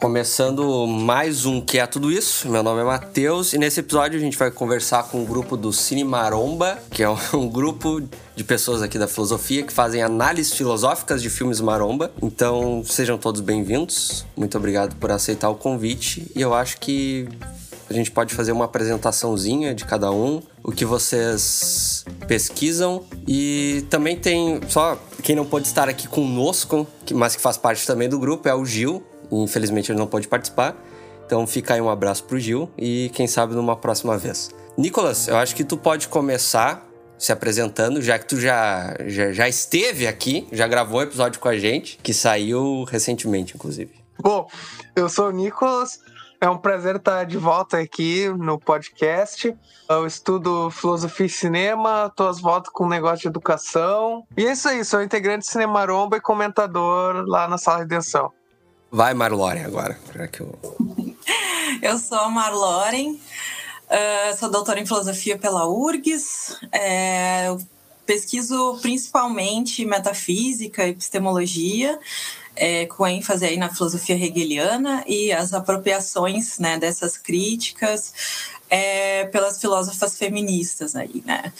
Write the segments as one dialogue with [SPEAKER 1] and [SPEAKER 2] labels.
[SPEAKER 1] Começando mais um Que é Tudo Isso, meu nome é Matheus e nesse episódio a gente vai conversar com o grupo do Cine Maromba, que é um grupo de pessoas aqui da filosofia que fazem análises filosóficas de filmes maromba. Então sejam todos bem-vindos, muito obrigado por aceitar o convite. E eu acho que a gente pode fazer uma apresentaçãozinha de cada um, o que vocês pesquisam. E também tem só quem não pode estar aqui conosco, mas que faz parte também do grupo é o Gil. Infelizmente ele não pode participar. Então fica aí um abraço pro Gil e quem sabe numa próxima vez. Nicolas, eu acho que tu pode começar se apresentando, já que tu já, já, já esteve aqui, já gravou um episódio com a gente, que saiu recentemente, inclusive.
[SPEAKER 2] Bom, eu sou o Nicolas, é um prazer estar de volta aqui no podcast. Eu estudo filosofia e cinema, tô às voltas com um negócio de educação. E é isso aí, sou integrante de Cinemaromba e comentador lá na Sala de Redenção.
[SPEAKER 1] Vai, Marloren, agora. Que eu...
[SPEAKER 3] eu sou a Marloren, uh, sou doutora em filosofia pela URGS. É, pesquiso principalmente metafísica e epistemologia é, com ênfase aí na filosofia hegeliana e as apropriações né, dessas críticas é, pelas filósofas feministas aí, né?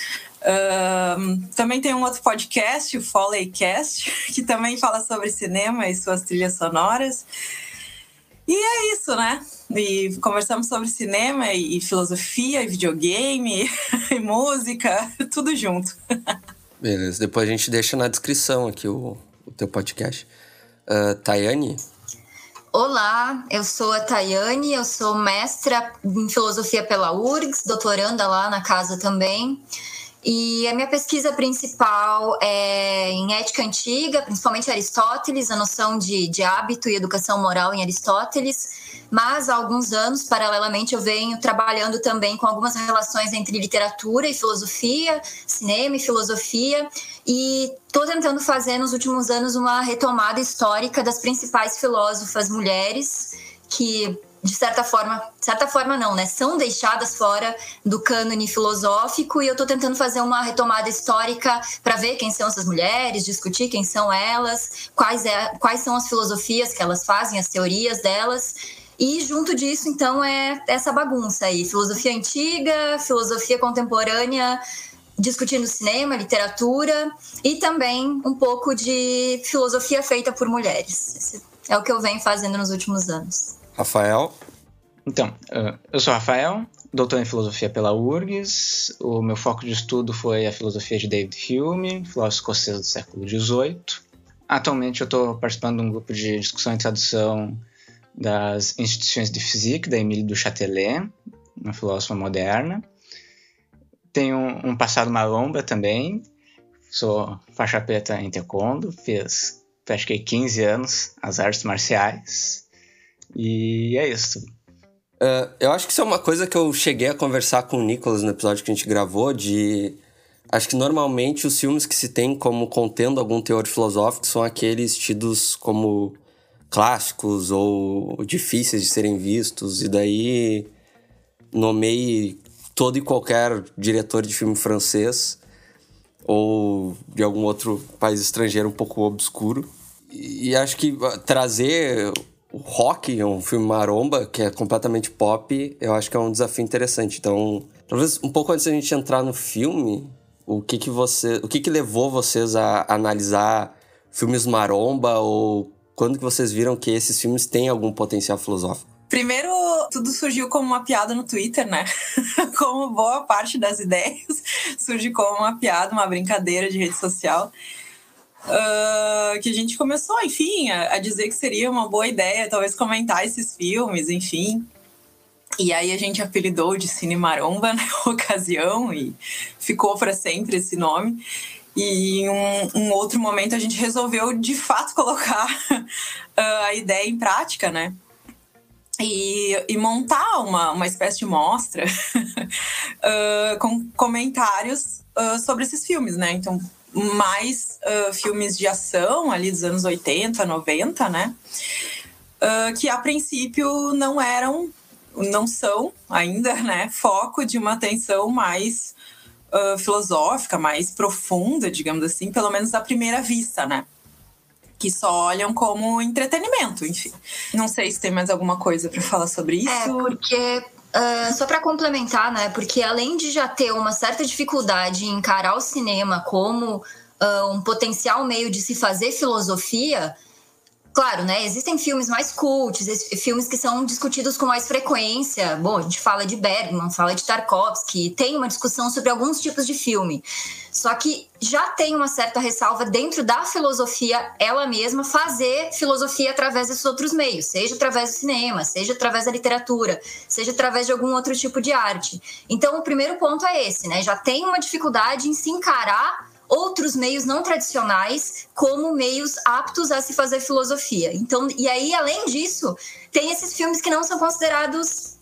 [SPEAKER 3] Um, também tem um outro podcast, o Foleycast, que também fala sobre cinema e suas trilhas sonoras. E é isso, né? E conversamos sobre cinema e filosofia, e videogame, e música, tudo junto.
[SPEAKER 1] Beleza, depois a gente deixa na descrição aqui o, o teu podcast. Uh, Tayane?
[SPEAKER 4] Olá, eu sou a Tayane, eu sou mestra em filosofia pela URGS, doutoranda lá na casa também. E a minha pesquisa principal é em ética antiga, principalmente Aristóteles, a noção de, de hábito e educação moral em Aristóteles. Mas há alguns anos, paralelamente, eu venho trabalhando também com algumas relações entre literatura e filosofia, cinema e filosofia, e estou tentando fazer nos últimos anos uma retomada histórica das principais filósofas mulheres que de certa forma, certa forma não, né? São deixadas fora do cânone filosófico e eu estou tentando fazer uma retomada histórica para ver quem são essas mulheres, discutir quem são elas, quais, é, quais são as filosofias que elas fazem, as teorias delas. E junto disso, então, é essa bagunça aí: filosofia antiga, filosofia contemporânea, discutindo cinema, literatura e também um pouco de filosofia feita por mulheres. Esse é o que eu venho fazendo nos últimos anos.
[SPEAKER 1] Rafael?
[SPEAKER 5] Então, eu sou Rafael, doutor em filosofia pela URGS. O meu foco de estudo foi a filosofia de David Hume, filósofo escocês do século XVIII. Atualmente eu estou participando de um grupo de discussão e tradução das instituições de física da Emile du Châtelet, uma filósofa moderna. Tenho um passado maromba também. Sou faixa preta em taekwondo, fiz acho 15 anos as artes marciais. E é isso.
[SPEAKER 1] Uh, eu acho que isso é uma coisa que eu cheguei a conversar com o Nicolas no episódio que a gente gravou, de... Acho que normalmente os filmes que se tem como contendo algum teor filosófico são aqueles tidos como clássicos ou difíceis de serem vistos, e daí nomeie todo e qualquer diretor de filme francês ou de algum outro país estrangeiro um pouco obscuro. E acho que trazer o rock, um filme maromba, que é completamente pop, eu acho que é um desafio interessante. Então, talvez um pouco antes da gente entrar no filme, o que que você, o que que levou vocês a analisar filmes maromba ou quando que vocês viram que esses filmes têm algum potencial filosófico?
[SPEAKER 3] Primeiro, tudo surgiu como uma piada no Twitter, né? como boa parte das ideias surge como uma piada, uma brincadeira de rede social. Uh, que a gente começou, enfim, a, a, dizer que seria uma boa ideia, talvez comentar esses filmes, enfim. E aí a gente apelidou de Cine Maromba na ocasião e ficou para sempre esse nome. E em um, um, outro momento a gente resolveu de fato colocar uh, a ideia em prática, né? E, e, montar uma, uma espécie de mostra uh, com comentários uh, sobre esses filmes, né? Então, mais uh, filmes de ação ali dos anos 80, 90, né? Que a princípio não eram, não são ainda, né? Foco de uma atenção mais uh, filosófica, mais profunda, digamos assim, pelo menos à primeira vista, né? que só olham como entretenimento, enfim. Não sei se tem mais alguma coisa para falar sobre isso. É,
[SPEAKER 4] porque Uh, só para complementar, né? Porque além de já ter uma certa dificuldade em encarar o cinema como uh, um potencial meio de se fazer filosofia, Claro, né? Existem filmes mais cultos, filmes que são discutidos com mais frequência. Bom, a gente fala de Bergman, fala de Tarkovsky, tem uma discussão sobre alguns tipos de filme. Só que já tem uma certa ressalva dentro da filosofia ela mesma fazer filosofia através desses outros meios, seja através do cinema, seja através da literatura, seja através de algum outro tipo de arte. Então, o primeiro ponto é esse, né? Já tem uma dificuldade em se encarar outros meios não tradicionais como meios aptos a se fazer filosofia. Então, e aí, além disso, tem esses filmes que não são considerados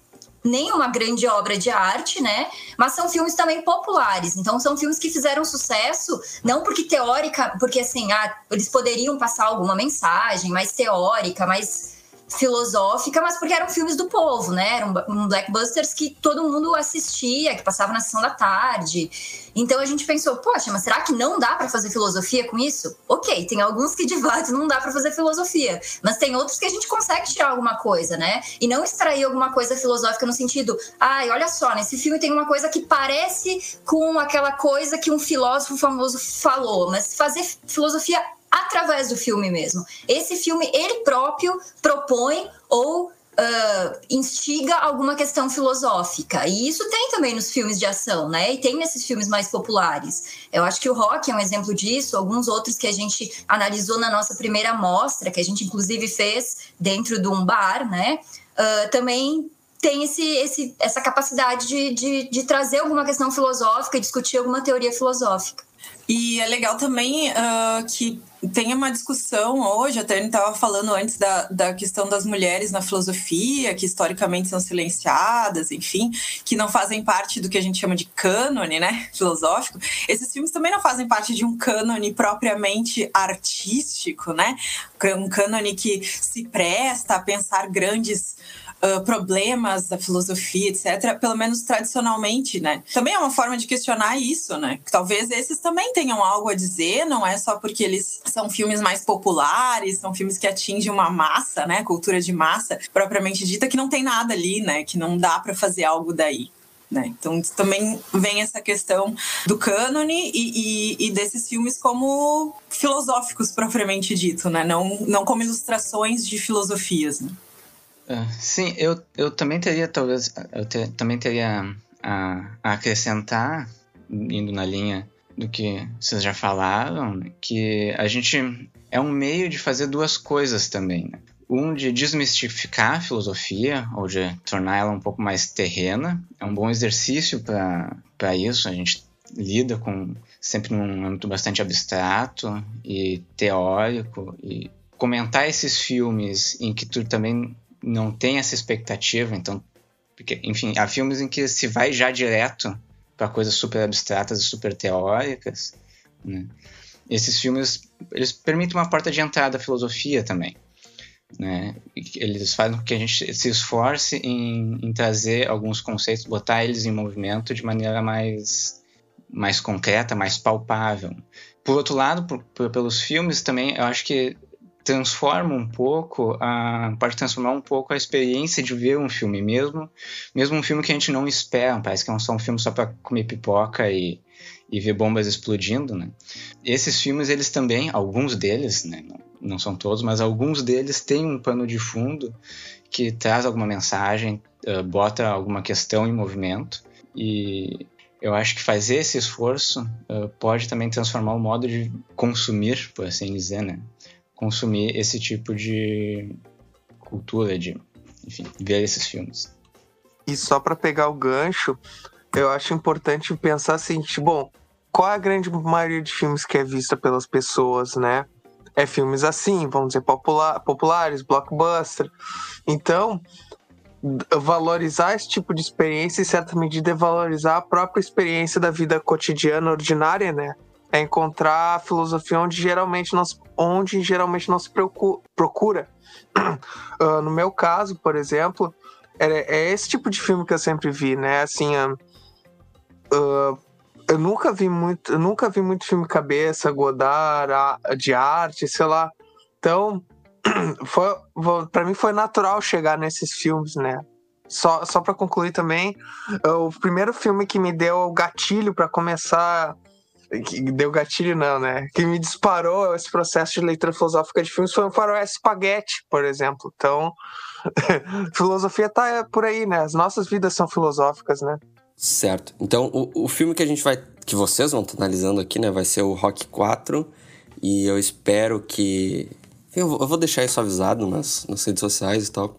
[SPEAKER 4] nem uma grande obra de arte, né? Mas são filmes também populares. Então são filmes que fizeram sucesso, não porque teórica, porque assim, ah, eles poderiam passar alguma mensagem mais teórica, mais filosófica, mas porque eram filmes do povo, né? Eram um blackbusters que todo mundo assistia, que passava na sessão da tarde. Então a gente pensou, poxa, mas será que não dá para fazer filosofia com isso? Ok, tem alguns que de fato não dá para fazer filosofia, mas tem outros que a gente consegue tirar alguma coisa, né? E não extrair alguma coisa filosófica no sentido, ai, olha só, nesse filme tem uma coisa que parece com aquela coisa que um filósofo famoso falou, mas fazer filosofia através do filme mesmo. Esse filme, ele próprio propõe ou Uh, instiga alguma questão filosófica. E isso tem também nos filmes de ação, né? E tem nesses filmes mais populares. Eu acho que o Rock é um exemplo disso, alguns outros que a gente analisou na nossa primeira mostra, que a gente inclusive fez dentro de um bar, né? Uh, também tem esse, esse, essa capacidade de, de, de trazer alguma questão filosófica, discutir alguma teoria filosófica.
[SPEAKER 3] E é legal também uh, que tem uma discussão hoje, até a gente estava falando antes da, da questão das mulheres na filosofia, que historicamente são silenciadas, enfim, que não fazem parte do que a gente chama de cânone, né, filosófico. Esses filmes também não fazem parte de um cânone propriamente artístico, né, um cânone que se presta a pensar grandes problemas da filosofia, etc., pelo menos tradicionalmente, né? Também é uma forma de questionar isso, né? Talvez esses também tenham algo a dizer, não é só porque eles são filmes mais populares, são filmes que atingem uma massa, né? Cultura de massa, propriamente dita, que não tem nada ali, né? Que não dá para fazer algo daí. Né? Então também vem essa questão do cânone e, e, e, desses filmes como filosóficos propriamente dito, né? não, não como ilustrações de filosofias. Né?
[SPEAKER 5] Uh, sim, eu, eu também teria, talvez, eu também teria a, a, acrescentar, indo na linha do que vocês já falaram, que a gente é um meio de fazer duas coisas também. Né? Um de desmistificar a filosofia, ou de tornar ela um pouco mais terrena. É um bom exercício para isso. A gente lida com sempre num âmbito bastante abstrato e teórico e comentar esses filmes em que tu também não tem essa expectativa, então, porque, enfim, há filmes em que se vai já direto para coisas super abstratas e super teóricas, né? Esses filmes, eles permitem uma porta de entrada à filosofia também, né? Eles fazem com que a gente se esforce em, em trazer alguns conceitos, botar eles em movimento de maneira mais mais concreta, mais palpável. Por outro lado, por, por, pelos filmes também, eu acho que transforma um pouco, a, pode transformar um pouco a experiência de ver um filme mesmo, mesmo um filme que a gente não espera, parece que é só um filme só para comer pipoca e, e ver bombas explodindo, né? Esses filmes, eles também, alguns deles, né, não, não são todos, mas alguns deles têm um pano de fundo que traz alguma mensagem, uh, bota alguma questão em movimento e eu acho que fazer esse esforço uh, pode também transformar o modo de consumir, por assim dizer, né? Consumir esse tipo de cultura, de, enfim, ver esses filmes.
[SPEAKER 2] E só para pegar o gancho, eu acho importante pensar assim, bom, qual a grande maioria de filmes que é vista pelas pessoas, né? É filmes assim, vamos dizer, popular, populares, blockbuster. Então, valorizar esse tipo de experiência em certa medida, é valorizar a própria experiência da vida cotidiana, ordinária, né? é encontrar a filosofia onde geralmente nós, onde geralmente não se procura. Uh, no meu caso, por exemplo, é, é, esse tipo de filme que eu sempre vi, né? Assim, uh, eu nunca vi muito, nunca vi muito filme cabeça, Godard, a, de arte, sei lá. Então, foi, para mim foi natural chegar nesses filmes, né? Só, só para concluir também, o primeiro filme que me deu o gatilho para começar que deu gatilho não, né? Que me disparou esse processo de leitura filosófica de filmes foi o Faroeste Spaghetti, por exemplo. Então, filosofia tá por aí, né? As nossas vidas são filosóficas, né?
[SPEAKER 1] Certo. Então, o, o filme que a gente vai que vocês vão estar analisando aqui, né, vai ser o Rock 4 e eu espero que eu vou deixar isso avisado nas, nas redes sociais e tal.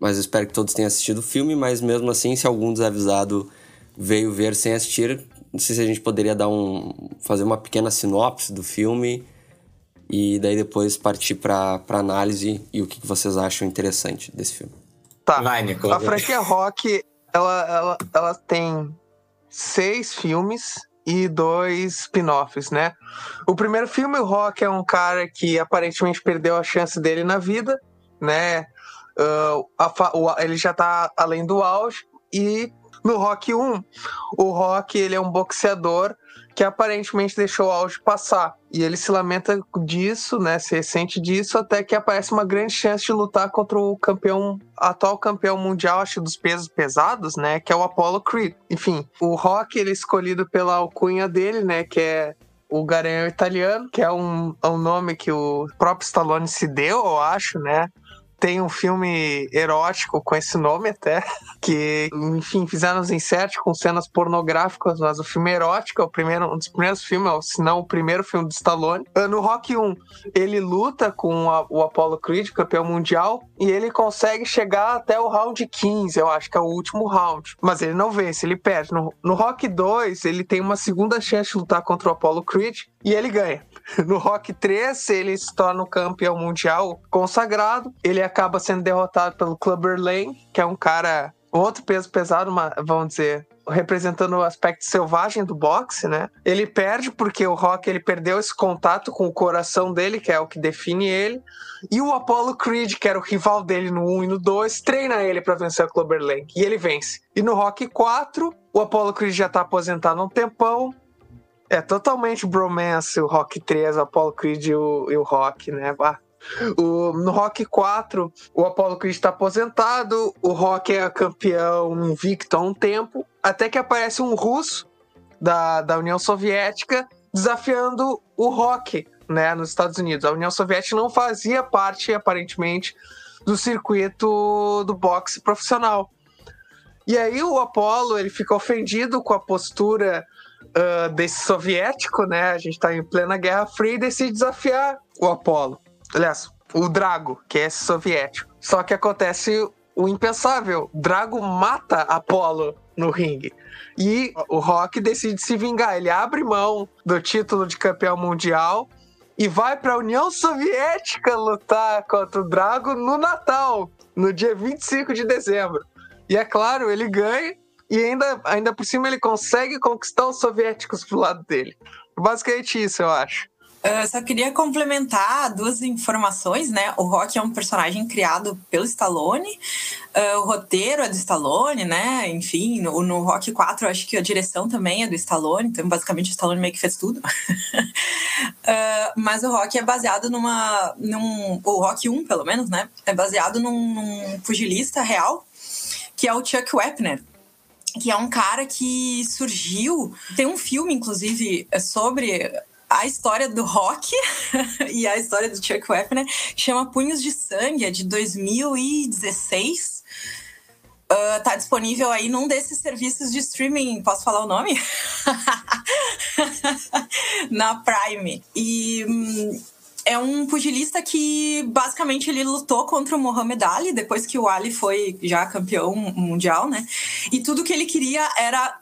[SPEAKER 1] Mas eu espero que todos tenham assistido o filme, mas mesmo assim, se algum desavisado veio ver sem assistir, não sei se a gente poderia dar um fazer uma pequena sinopse do filme e daí depois partir para análise e o que vocês acham interessante desse filme.
[SPEAKER 2] Tá. Vai, Nicolas. A franquia Rock, ela, ela, ela tem seis filmes e dois spin-offs, né? O primeiro filme, o Rock é um cara que aparentemente perdeu a chance dele na vida, né? Uh, a, o, ele já tá além do auge e no Rock 1, o Rock ele é um boxeador que aparentemente deixou o auge passar. E ele se lamenta disso, né? Se sente disso, até que aparece uma grande chance de lutar contra o campeão, atual campeão mundial, acho, dos pesos pesados, né? Que é o Apollo Creed. Enfim, o Rock ele é escolhido pela alcunha dele, né? Que é o Garanhão Italiano, que é um, é um nome que o próprio Stallone se deu, eu acho, né? Tem um filme erótico com esse nome até, que, enfim, fizeram os inserts com cenas pornográficas, mas o filme erótico é o primeiro, um dos primeiros filmes, se não o primeiro filme do Stallone. Ah, no Rock 1, ele luta com a, o Apollo Creed, campeão mundial, e ele consegue chegar até o round 15, eu acho que é o último round. Mas ele não vence, ele perde. No, no Rock 2, ele tem uma segunda chance de lutar contra o Apollo Creed, e ele ganha. No Rock 3, ele se torna o campeão mundial consagrado. Ele acaba sendo derrotado pelo Clubber Lane, que é um cara, outro peso pesado, vamos dizer, representando o aspecto selvagem do boxe, né? Ele perde porque o Rock ele perdeu esse contato com o coração dele, que é o que define ele. E o Apollo Creed, que era o rival dele no 1 e no 2, treina ele para vencer o Clubber Lane. E ele vence. E no Rock 4, o Apollo Creed já tá aposentado há um tempão. É totalmente bromance o Rock 3, o Apollo Creed e o, e o Rock, né? O, no Rock 4, o Apollo Creed está aposentado, o Rock é campeão invicto há um tempo, até que aparece um russo da, da União Soviética desafiando o Rock né, nos Estados Unidos. A União Soviética não fazia parte, aparentemente, do circuito do boxe profissional. E aí o Apollo ele fica ofendido com a postura uh, desse soviético, né? A gente está em plena Guerra Fria e decide desafiar o Apolo. Aliás, o Drago, que é esse soviético. Só que acontece o impensável. Drago mata Apolo no ringue. E o Rock decide se vingar. Ele abre mão do título de campeão mundial e vai para a União Soviética lutar contra o Drago no Natal, no dia 25 de dezembro. E é claro, ele ganha e ainda, ainda por cima ele consegue conquistar os soviéticos pro lado dele. Basicamente isso, eu acho.
[SPEAKER 3] Eu só queria complementar duas informações, né? O Rock é um personagem criado pelo Stallone, uh, o roteiro é do Stallone, né? Enfim, no, no Rock 4 eu acho que a direção também é do Stallone, então basicamente o Stallone meio que fez tudo. uh, mas o Rock é baseado numa. Num, o Rock 1, pelo menos, né? É baseado num, num pugilista real, que é o Chuck Wepner que é um cara que surgiu. Tem um filme, inclusive, sobre a história do rock e a história do Chuck Wepner, que chama Punhos de Sangue, é de 2016. Uh, tá disponível aí num desses serviços de streaming. Posso falar o nome? Na Prime. E. É um pugilista que basicamente ele lutou contra o Muhammad Ali depois que o Ali foi já campeão mundial, né? E tudo que ele queria era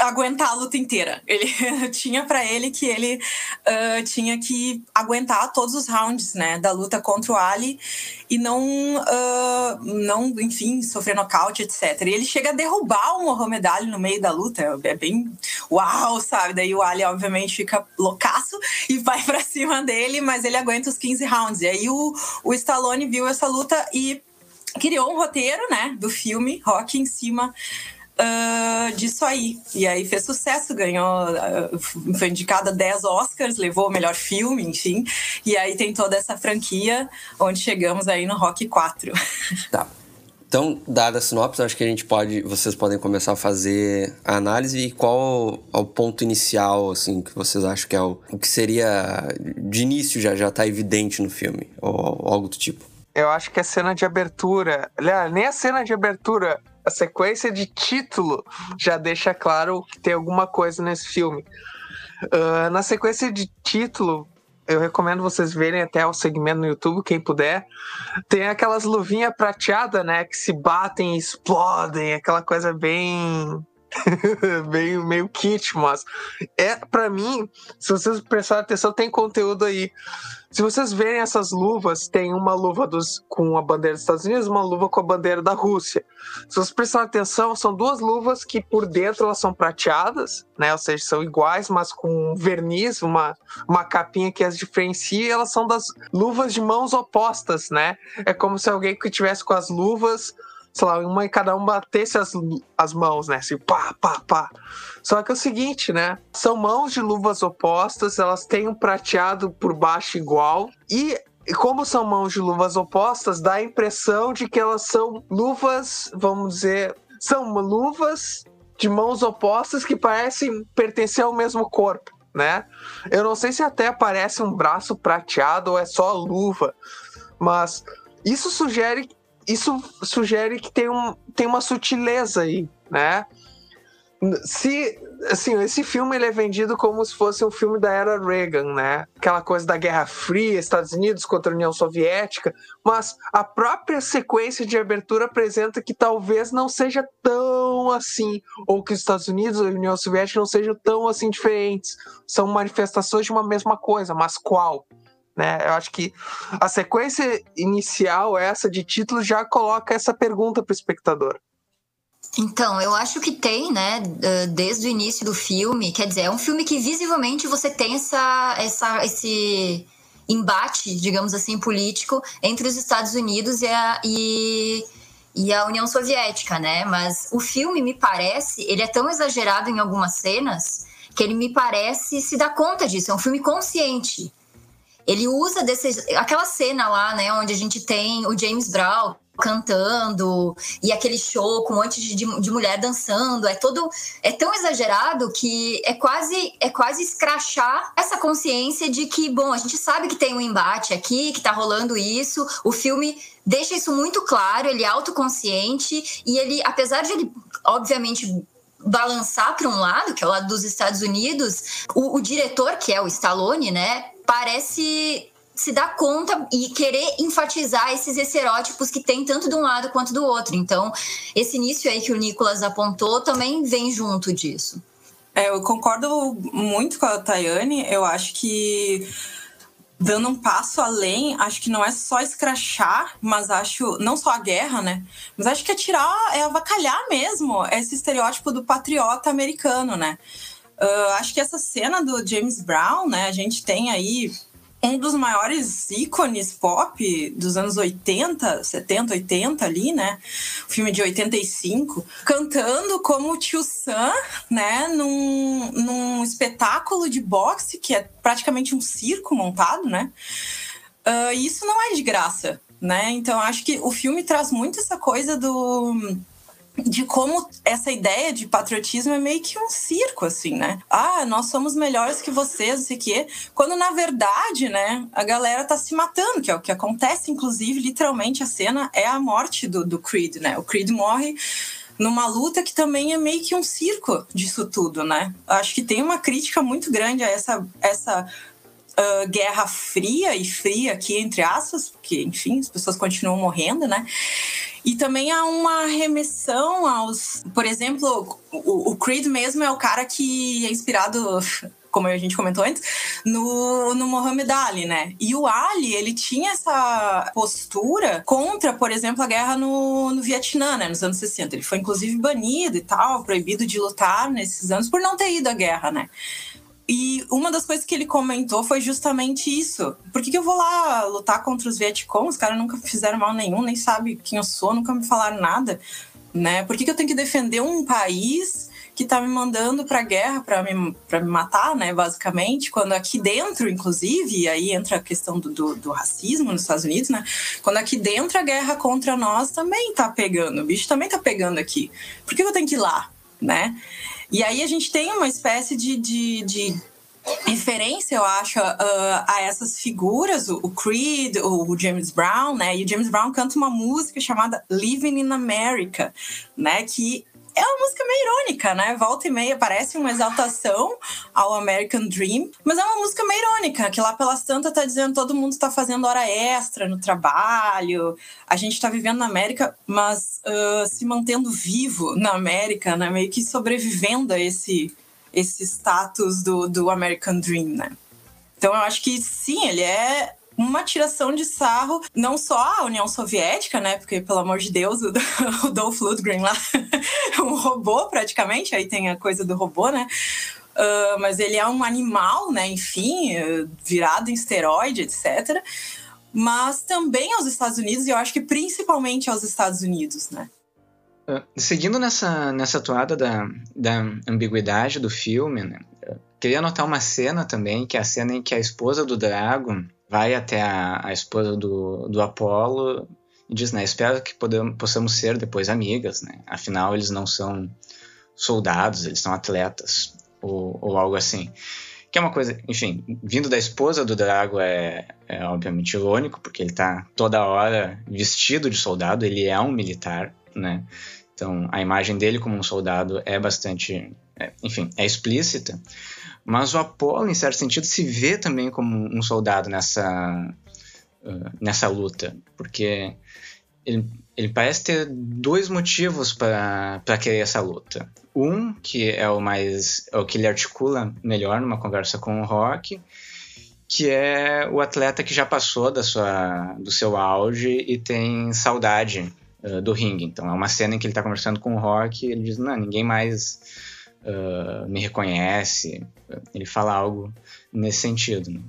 [SPEAKER 3] aguentar a luta inteira. Ele tinha para ele que ele uh, tinha que aguentar todos os rounds, né, da luta contra o Ali e não, uh, não, enfim, sofrer nocaute, etc. E ele chega a derrubar o Muhammad Ali no meio da luta. É bem uau, sabe? Daí o Ali obviamente fica loucaço e vai para cima dele, mas ele aguenta os 15 rounds. E aí o, o Stallone viu essa luta e criou um roteiro, né, do filme Rock em cima uh, disso aí. E aí fez sucesso, ganhou, uh, foi indicada 10 Oscars, levou o melhor filme, enfim. E aí tem toda essa franquia, onde chegamos aí no Rock 4.
[SPEAKER 1] Tá. Então, dada a sinopse, acho que a gente pode, vocês podem começar a fazer a análise e qual é o ponto inicial, assim, que vocês acham que é o, o que seria de início já já tá evidente no filme ou, ou algo do tipo.
[SPEAKER 2] Eu acho que a cena de abertura, nem a cena de abertura, a sequência de título já deixa claro que tem alguma coisa nesse filme. Uh, na sequência de título, eu recomendo vocês verem até o segmento no YouTube, quem puder. Tem aquelas luvinhas prateadas, né? Que se batem e explodem, aquela coisa bem. bem meio kit, mas é para mim, se vocês prestarem atenção, tem conteúdo aí. Se vocês verem essas luvas, tem uma luva dos, com a bandeira dos Estados Unidos, uma luva com a bandeira da Rússia. Se vocês prestarem atenção, são duas luvas que por dentro elas são prateadas, né? Ou seja, são iguais, mas com verniz, uma, uma capinha que as diferencia, e elas são das luvas de mãos opostas, né? É como se alguém que tivesse com as luvas sei lá, uma e cada um batesse as, as mãos, né? Assim, pá, pá, pá. Só que é o seguinte, né? São mãos de luvas opostas, elas têm um prateado por baixo igual. E e como são mãos de luvas opostas, dá a impressão de que elas são luvas, vamos dizer, são luvas de mãos opostas que parecem pertencer ao mesmo corpo, né? Eu não sei se até aparece um braço prateado ou é só luva, mas isso sugere isso sugere que tem, um, tem uma sutileza aí, né? Se, assim, esse filme ele é vendido como se fosse um filme da era Reagan, né? Aquela coisa da Guerra Fria, Estados Unidos contra a União Soviética, mas a própria sequência de abertura apresenta que talvez não seja tão assim, ou que os Estados Unidos e a União Soviética não sejam tão assim diferentes. São manifestações de uma mesma coisa, mas qual? Né? Eu acho que a sequência inicial, essa de títulos, já coloca essa pergunta para o espectador.
[SPEAKER 4] Então, eu acho que tem, né, desde o início do filme, quer dizer, é um filme que visivelmente você tem essa, essa, esse embate, digamos assim, político entre os Estados Unidos e a, e, e a União Soviética, né? Mas o filme, me parece, ele é tão exagerado em algumas cenas que ele me parece se dar conta disso. É um filme consciente. Ele usa desse, aquela cena lá, né, onde a gente tem o James Brown cantando e aquele show com um monte de, de, mulher dançando. É todo é tão exagerado que é quase é quase escrachar essa consciência de que bom a gente sabe que tem um embate aqui que tá rolando isso. O filme deixa isso muito claro ele é autoconsciente e ele apesar de ele obviamente balançar para um lado, que é o lado dos Estados Unidos, o, o diretor, que é o Stallone, né, parece se dar conta e querer enfatizar esses estereótipos que tem tanto de um lado quanto do outro. Então, esse início aí que o Nicolas apontou também vem junto disso.
[SPEAKER 3] É, eu concordo muito com a Tayane. Eu acho que dando um passo além, acho que não é só escrachar, mas acho não só a guerra, né? Mas acho que é tirar, é avacalhar mesmo esse estereótipo do patriota americano, né? Uh, acho que essa cena do James Brown, né? A gente tem aí um dos maiores ícones pop dos anos 80, 70, 80 ali, né? O filme de 85, cantando como o tio Sam, né? Num, num espetáculo de boxe, que é praticamente um circo montado, né? Uh, isso não é de graça, né? Então acho que o filme traz muito essa coisa do de como essa ideia de patriotismo é meio que um circo, assim, né? Ah, nós somos melhores que vocês, não sei o quê. Quando, na verdade, né, a galera tá se matando, que é o que acontece, inclusive, literalmente, a cena é a morte do, do Creed, né? O Creed morre numa luta que também é meio que um circo disso tudo, né? Acho que tem uma crítica muito grande a essa, essa uh, guerra fria e fria aqui, entre aspas, porque, enfim, as pessoas continuam morrendo, né? E também há uma remessão aos. Por exemplo, o, o Creed mesmo é o cara que é inspirado como a gente comentou antes, no, no Muhammad Ali, né? E o Ali, ele tinha essa postura contra, por exemplo, a guerra no, no Vietnã, né? Nos anos 60. Ele foi, inclusive, banido e tal, proibido de lutar nesses anos por não ter ido à guerra, né? E uma das coisas que ele comentou foi justamente isso. Por que, que eu vou lá lutar contra os Vietcong? Os caras nunca fizeram mal nenhum, nem sabe quem eu sou, nunca me falaram nada. né? Por que, que eu tenho que defender um país que está me mandando para a guerra para me, me matar, né? Basicamente, quando aqui dentro, inclusive, e aí entra a questão do, do, do, racismo nos Estados Unidos, né? Quando aqui dentro a guerra contra nós também está pegando, o bicho também está pegando aqui. Por que eu tenho que ir lá, né? E aí a gente tem uma espécie de, de, de referência, eu acho, uh, a essas figuras, o, Creed, o, James Brown, né? E o James Brown canta uma música chamada Living in America, né? Que é uma música meio irônica, né? Volta e meia parece uma exaltação ao American Dream, mas é uma música meio irônica, que lá pelas tantas tá dizendo todo mundo está fazendo hora extra no trabalho, a gente está vivendo na América, mas uh, se mantendo vivo na América, né? Meio que sobrevivendo a esse esse status do, do American Dream, né? Então eu acho que sim, ele é uma tiração de sarro, não só a União Soviética, né? Porque, pelo amor de Deus, o, Dolph Lundgren lá é um robô praticamente, aí tem a coisa do robô, né? Uh, mas ele é um animal, né? Enfim, virado em esteroide, etc. Mas também aos Estados Unidos, e eu acho que principalmente aos Estados Unidos, né?
[SPEAKER 5] Ah, seguindo nessa, nessa toada da, da ambiguidade do filme, né, queria anotar uma cena também, que é a cena em que a esposa do Drago vai até a, a esposa do, do Apolo e diz, né, espero que podemos, possamos ser depois amigas, né, afinal eles não são soldados, eles são atletas, ou, ou algo assim. Que é uma coisa, enfim, vindo da esposa do Drago é, é obviamente irônico, porque ele está toda hora vestido de soldado, ele é um militar, né? Então, a imagem dele como um soldado é bastante, é, enfim, é explícita. Mas o Apolo, em certo sentido, se vê também como um soldado nessa, uh, nessa luta, porque ele, ele parece ter dois motivos para querer essa luta. Um, que é o mais é o que ele articula melhor numa conversa com o Rock, que é o atleta que já passou da sua, do seu auge e tem saudade uh, do ringue. Então é uma cena em que ele está conversando com o Rock e ele diz: Não, ninguém mais uh, me reconhece. Ele fala algo nesse sentido. Né?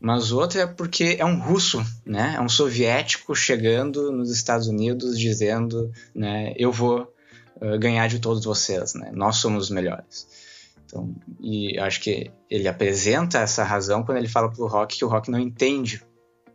[SPEAKER 5] Mas outro é porque é um russo, né? É um soviético chegando nos Estados Unidos dizendo, né? Eu vou uh, ganhar de todos vocês, né? Nós somos os melhores. Então, e acho que ele apresenta essa razão quando ele fala pro Rock que o Rock não entende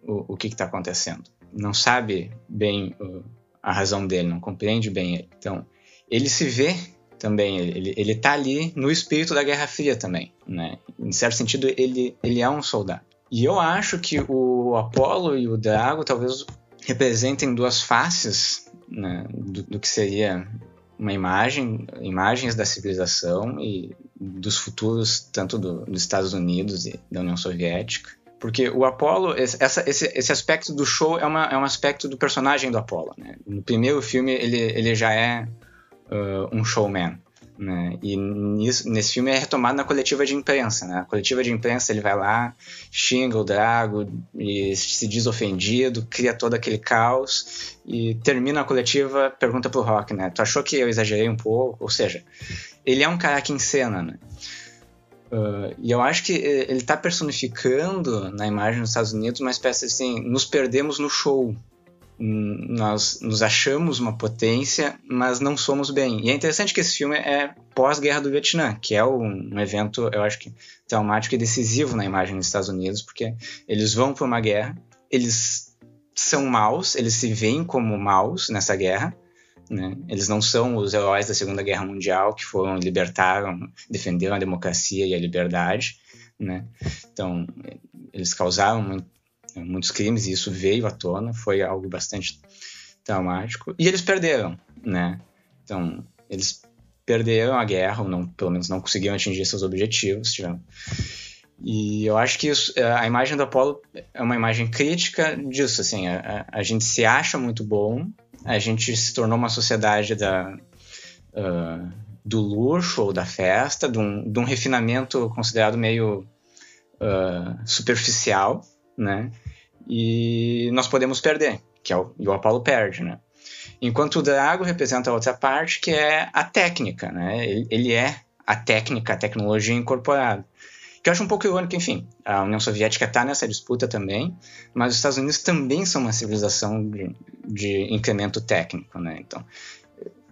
[SPEAKER 5] o, o que está acontecendo, não sabe bem uh, a razão dele, não compreende bem ele. Então, ele se vê também, ele, ele tá ali no espírito da Guerra Fria também, né? Em certo sentido, ele, ele é um soldado. E eu acho que o Apolo e o Drago talvez representem duas faces né, do, do que seria uma imagem, imagens da civilização e dos futuros tanto do, dos Estados Unidos e da União Soviética. Porque o Apollo, essa, esse, esse aspecto do show é, uma, é um aspecto do personagem do Apollo. Né? No primeiro filme, ele, ele já é uh, um showman. Né? E nisso, nesse filme é retomado na coletiva de imprensa. Né? A coletiva de imprensa ele vai lá, xinga o Drago e se diz ofendido, cria todo aquele caos e termina a coletiva, pergunta pro Rock, né? Tu achou que eu exagerei um pouco? Ou seja, ele é um cara que encena, né? Uh, e eu acho que eh, ele está personificando na imagem dos Estados Unidos uma espécie assim, nos perdemos no show. Nós nos achamos uma potência, mas não somos bem. E é interessante que esse filme é pós-guerra do Vietnã, que é um, evento, eu acho que traumático e decisivo na imagem dos Estados Unidos, porque eles vão para uma guerra, eles são maus, eles se veem como maus nessa guerra, né? Eles não são os heróis da Segunda Guerra Mundial que foram libertaram, defenderam a democracia e a liberdade. Né? Então, eles causaram muitos crimes e isso veio à tona, foi algo bastante traumático. E eles perderam, né? Então, eles perderam a guerra, ou não, pelo menos não conseguiram atingir seus objetivos. Tiveram. E eu acho que isso, a imagem do Apolo é uma imagem crítica disso. Assim, a, a gente se acha muito bom, a gente se tornou uma sociedade da, uh, do luxo ou da festa, de um, de um refinamento considerado meio uh, superficial, né? E nós podemos perder, que é o, e o perde, né? Enquanto o Drago representa a outra parte, que é a técnica, né? Ele, ele é a técnica, a tecnologia incorporada. Que eu acho um pouco irônico, enfim. A União Soviética está nessa disputa também, mas os Estados Unidos também são uma civilização de, de incremento técnico, né? Então,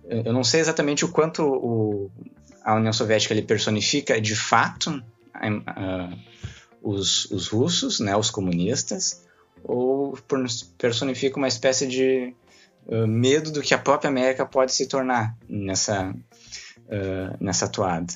[SPEAKER 5] eu não sei exatamente o quanto o, a União Soviética ele personifica de fato uh, os, os russos, né, os comunistas, ou personifica uma espécie de uh, medo do que a própria América pode se tornar nessa, uh, nessa toada.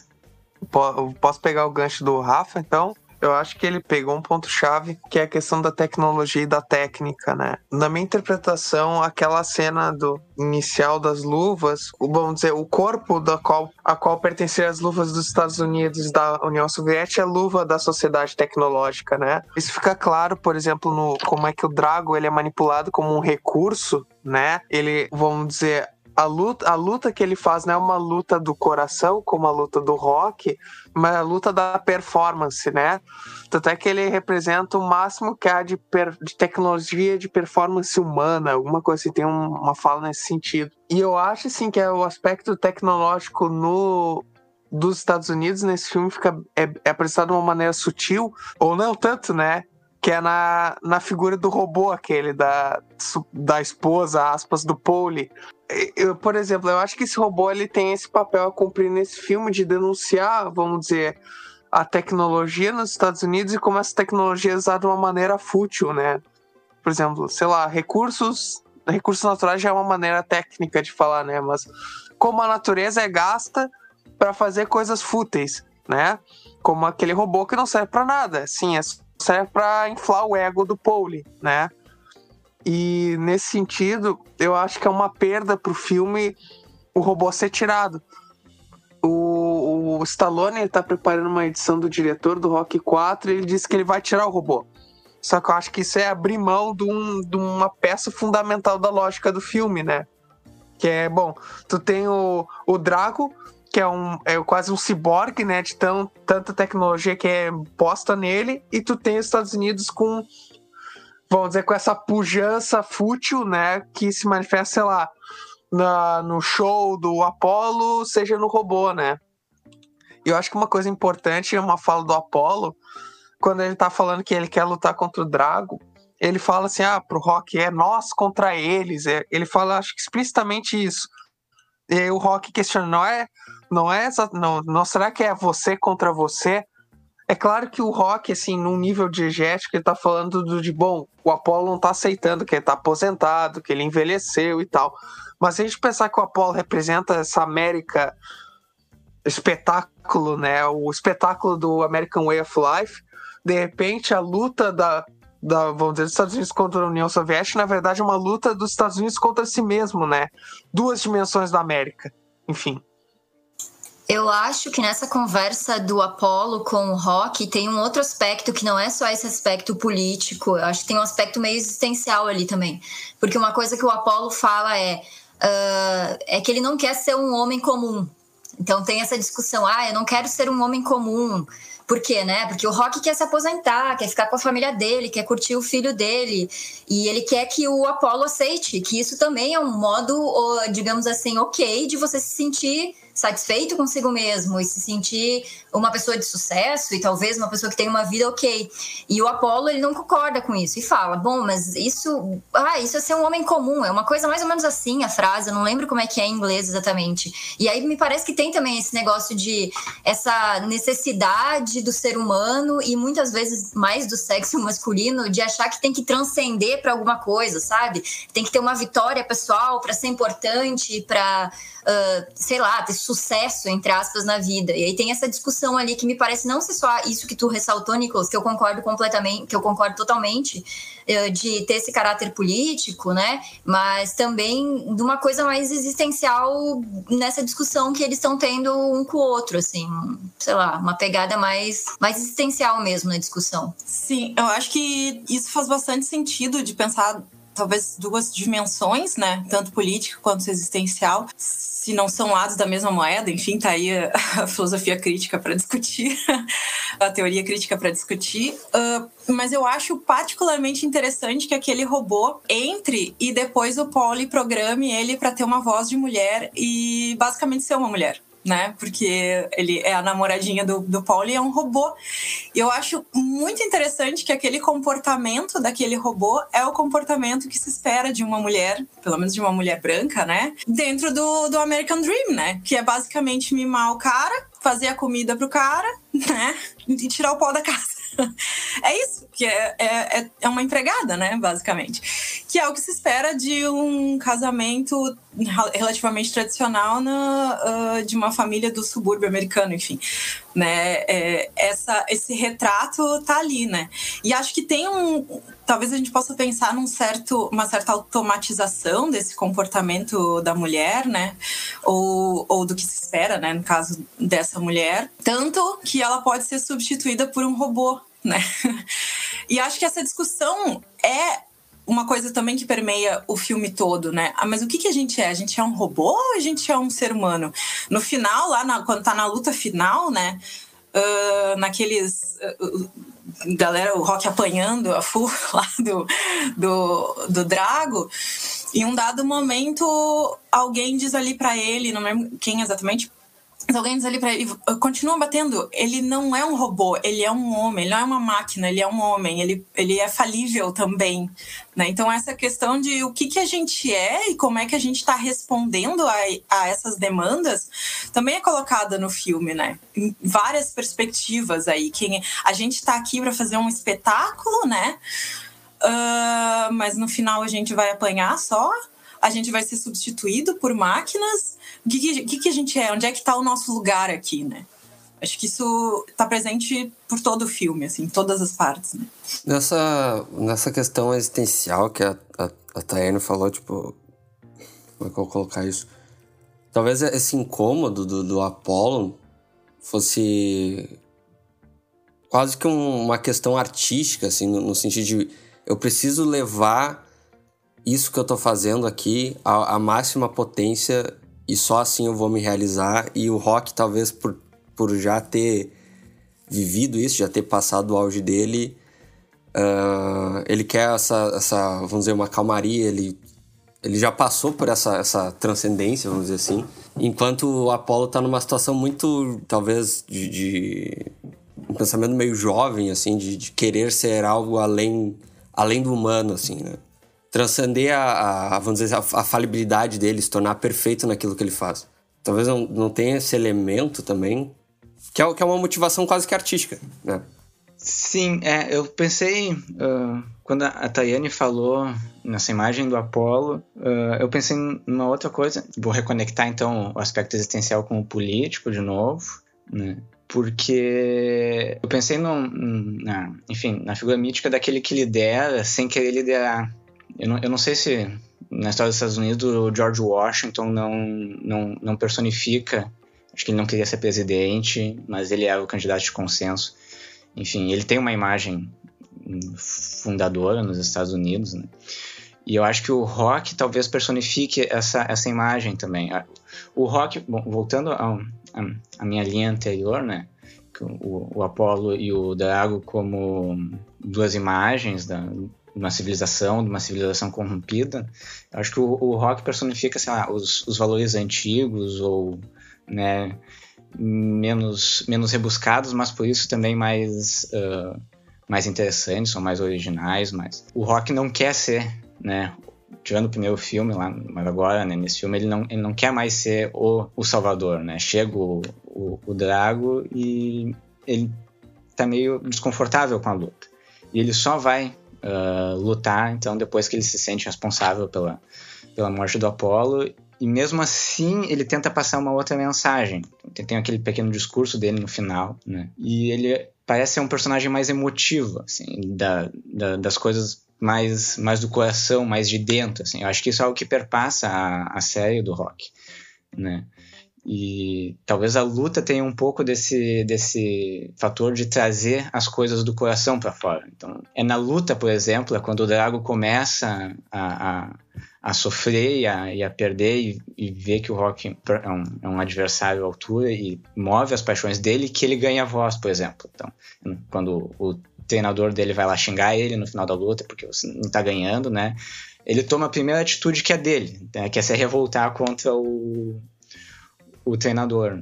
[SPEAKER 2] Posso pegar o gancho do Rafa, então? Eu acho que ele pegou um ponto-chave, que é a questão da tecnologia e da técnica, né? Na minha interpretação, aquela cena do inicial das luvas, vamos dizer, o corpo da qual, a qual pertenciam as luvas dos Estados Unidos da União Soviética é a luva da sociedade tecnológica, né? Isso fica claro, por exemplo, no como é que o Drago ele é manipulado como um recurso, né? Ele, vamos dizer, a luta, a luta que ele faz não é uma luta do coração, como a luta do rock, mas a luta da performance, né? Tanto é que ele representa o máximo que há de, per, de tecnologia de performance humana, alguma coisa assim, tem um, uma fala nesse sentido. E eu acho, assim, que é o aspecto tecnológico no, dos Estados Unidos nesse filme fica é, é apresentado de uma maneira sutil, ou não tanto, né? que é na, na figura do robô aquele, da, da esposa, aspas, do Pole. Eu, por exemplo, eu acho que esse robô ele tem esse papel a cumprir nesse filme de denunciar, vamos dizer, a tecnologia nos Estados Unidos e como essa tecnologia é usada de uma maneira fútil, né? Por exemplo, sei lá, recursos, recursos naturais já é uma maneira técnica de falar, né? Mas como a natureza é gasta para fazer coisas fúteis, né? Como aquele robô que não serve para nada. Sim, é serve para inflar o ego do Pauli, né? E nesse sentido, eu acho que é uma perda pro filme o robô ser tirado. O, o Stallone está preparando uma edição do diretor do Rock 4 e ele disse que ele vai tirar o robô. Só que eu acho que isso é abrir mão de, um, de uma peça fundamental da lógica do filme, né? Que é, bom, tu tem o, o Drago, que é, um, é quase um ciborgue, né? De tão, tanta tecnologia que é posta nele, e tu tem os Estados Unidos com, vamos dizer, com essa pujança fútil, né? Que se manifesta, sei lá, na, no show do Apollo, seja no robô, né? Eu acho que uma coisa importante é uma fala do Apollo, quando ele tá falando que ele quer lutar contra o Drago, ele fala assim, ah, pro Rock é nós contra eles. É, ele fala, acho que explicitamente isso. E o Rock questiona, não é não é não, não será que é você contra você? É claro que o Rock, assim, num nível diegético, ele tá falando do, de bom, o Apollo não tá aceitando que ele tá aposentado, que ele envelheceu e tal. Mas se a gente pensar que o Apollo representa essa América espetáculo, né? O espetáculo do American Way of Life, de repente a luta da, da vamos dizer, dos Estados Unidos contra a União Soviética, na verdade, é uma luta dos Estados Unidos contra si mesmo, né? Duas dimensões da América. Enfim.
[SPEAKER 4] Eu acho que nessa conversa do Apollo com o Rock tem um outro aspecto que não é só esse aspecto político, eu acho que tem um aspecto meio existencial ali também. Porque uma coisa que o Apollo fala é, uh, é que ele não quer ser um homem comum. Então tem essa discussão, ah, eu não quero ser um homem comum. Por quê, né? Porque o Rock quer se aposentar, quer ficar com a família dele, quer curtir o filho dele. E ele quer que o Apollo aceite, que isso também é um modo, digamos assim, ok de você se sentir satisfeito consigo mesmo e se sentir uma pessoa de sucesso e talvez uma pessoa que tem uma vida ok. E o Apolo ele não concorda com isso e fala: "Bom, mas isso, ah, isso é ser um homem comum, é uma coisa mais ou menos assim a frase, eu não lembro como é que é em inglês exatamente". E aí me parece que tem também esse negócio de essa necessidade do ser humano e muitas vezes mais do sexo masculino de achar que tem que transcender para alguma coisa, sabe? Tem que ter uma vitória pessoal para ser importante, para uh, sei lá, ter sucesso, entre aspas, na vida. E aí tem essa discussão ali que me parece não ser só isso que tu ressaltou, Nicolas, que eu concordo completamente, que eu concordo totalmente, uh, de ter esse caráter político, né? Mas também de uma coisa mais existencial nessa discussão que eles estão tendo um com o outro, assim, sei lá, uma pegada mais, mais existencial mesmo na discussão.
[SPEAKER 3] Sim, eu acho que isso faz bastante sentido de pensar talvez duas dimensões, né? Tanto política quanto existencial, se não são lados da mesma moeda. Enfim, tá aí a, a filosofia crítica para discutir, a teoria crítica para discutir. Uh, mas eu acho particularmente interessante que aquele robô entre e depois o Poli programe ele para ter uma voz de mulher e basicamente ser uma mulher né? Porque ele é a namoradinha do, do Paul e é um robô. E eu acho muito interessante que aquele comportamento daquele robô é o comportamento que se espera de uma mulher, pelo menos de uma mulher branca, né? Dentro do, do American Dream, né? Que é basicamente mimar o cara, fazer a comida pro cara, né? E tirar o pó da casa. É isso, que é, é, é uma empregada, né, basicamente. Que é o que se espera de um casamento relativamente tradicional na, uh, de uma família do subúrbio americano, enfim. Né? É, essa, esse retrato tá ali, né? E acho que tem um. Talvez a gente possa pensar num certo, uma certa automatização desse comportamento da mulher, né? Ou, ou do que se espera, né? No caso dessa mulher. Tanto que ela pode ser substituída por um robô, né? E acho que essa discussão é uma coisa também que permeia o filme todo, né? Ah, mas o que, que a gente é? A gente é um robô ou a gente é um ser humano? No final, lá na, quando tá na luta final, né? Uh, naqueles. Uh, galera, o Rock apanhando a full lá do, do, do Drago. Em um dado momento, alguém diz ali para ele, não lembro quem exatamente, mas alguém diz ali pra ele, continua batendo, ele não é um robô, ele é um homem, ele não é uma máquina, ele é um homem, ele, ele é falível também, né? Então essa questão de o que, que a gente é e como é que a gente está respondendo a, a essas demandas também é colocada no filme, né? Em várias perspectivas aí, quem a gente está aqui para fazer um espetáculo, né? Uh, mas no final a gente vai apanhar só, a gente vai ser substituído por máquinas o que, que, que a gente é? Onde é que está o nosso lugar aqui, né? Acho que isso está presente por todo o filme, assim, em todas as partes, né?
[SPEAKER 1] Nessa, nessa questão existencial que a, a, a Tayane falou, tipo... Como é que eu vou colocar isso? Talvez esse incômodo do, do Apollo fosse quase que um, uma questão artística, assim, no, no, sentido de eu preciso levar isso que eu estou fazendo aqui à, à máxima potência e só assim eu vou me realizar. E o rock, talvez por, por já ter vivido isso, já ter passado o auge dele, uh, ele quer essa, essa, vamos dizer, uma calmaria, ele, ele já passou por essa, essa transcendência, vamos dizer assim. Enquanto o Apollo está numa situação muito, talvez, de, de, um pensamento meio jovem, assim, de, de querer ser algo além, além do humano, assim, né? Transcender a, a vamos dizer, a, a, falibilidade dele, se tornar perfeito naquilo que ele faz. Talvez não, não tenha esse elemento também, que é, que é uma motivação quase que artística, né?
[SPEAKER 5] Sim, é, eu pensei, uh, quando a Tayane falou nessa imagem do Apolo, uh, eu pensei numa outra coisa. Vou reconectar então o aspecto existencial com o político de novo, né? Porque eu pensei no, na, enfim, na figura mítica daquele que lidera sem querer liderar. Eu não, eu não sei se na história dos Estados Unidos o George Washington não, não, não personifica. Acho que ele não queria ser presidente, mas ele era o candidato de consenso. Enfim, ele tem uma imagem fundadora nos Estados Unidos, né? E eu acho que o rock talvez personifique essa, essa imagem também. O rock, bom, voltando à minha linha anterior, né? O, o Apollo e o Drago como duas imagens da, uma civilização, de uma civilização corrompida. Eu acho que o, o rock personifica, sei lá, os, os valores antigos ou, né, menos, menos rebuscados, mas por isso também mais, uh, mais interessantes, são mais originais, mas o rock não quer ser, né, tirando o primeiro filme lá, mas agora, né, nesse filme, ele não, ele não quer mais ser o, o salvador, né, chega o, o, o Drago e ele tá meio desconfortável com a luta. E ele só vai uh, lutar, então, depois que ele se sente responsável pela, pela morte do Apolo. E mesmo assim, ele tenta passar uma outra mensagem. Tem aquele pequeno discurso dele no final, né? E ele parece ser um personagem mais emotivo, assim, da, da, das coisas mais, mais do coração, mais de dentro, assim. Eu acho que isso é o que perpassa a, a série do rock, né? E talvez a luta tenha um pouco desse, desse fator de trazer as coisas do coração para fora. Então, é na luta, por exemplo, é quando o Drago começa a, a, a sofrer e a, e a perder e, e vê que o Rock é um, é um, adversário à altura e move as paixões dele que ele ganha voz, por exemplo. Então, quando o treinador dele vai lá xingar ele no final da luta porque você não está ganhando, né? Ele toma a primeira atitude que é dele, né? que é se revoltar contra o o treinador.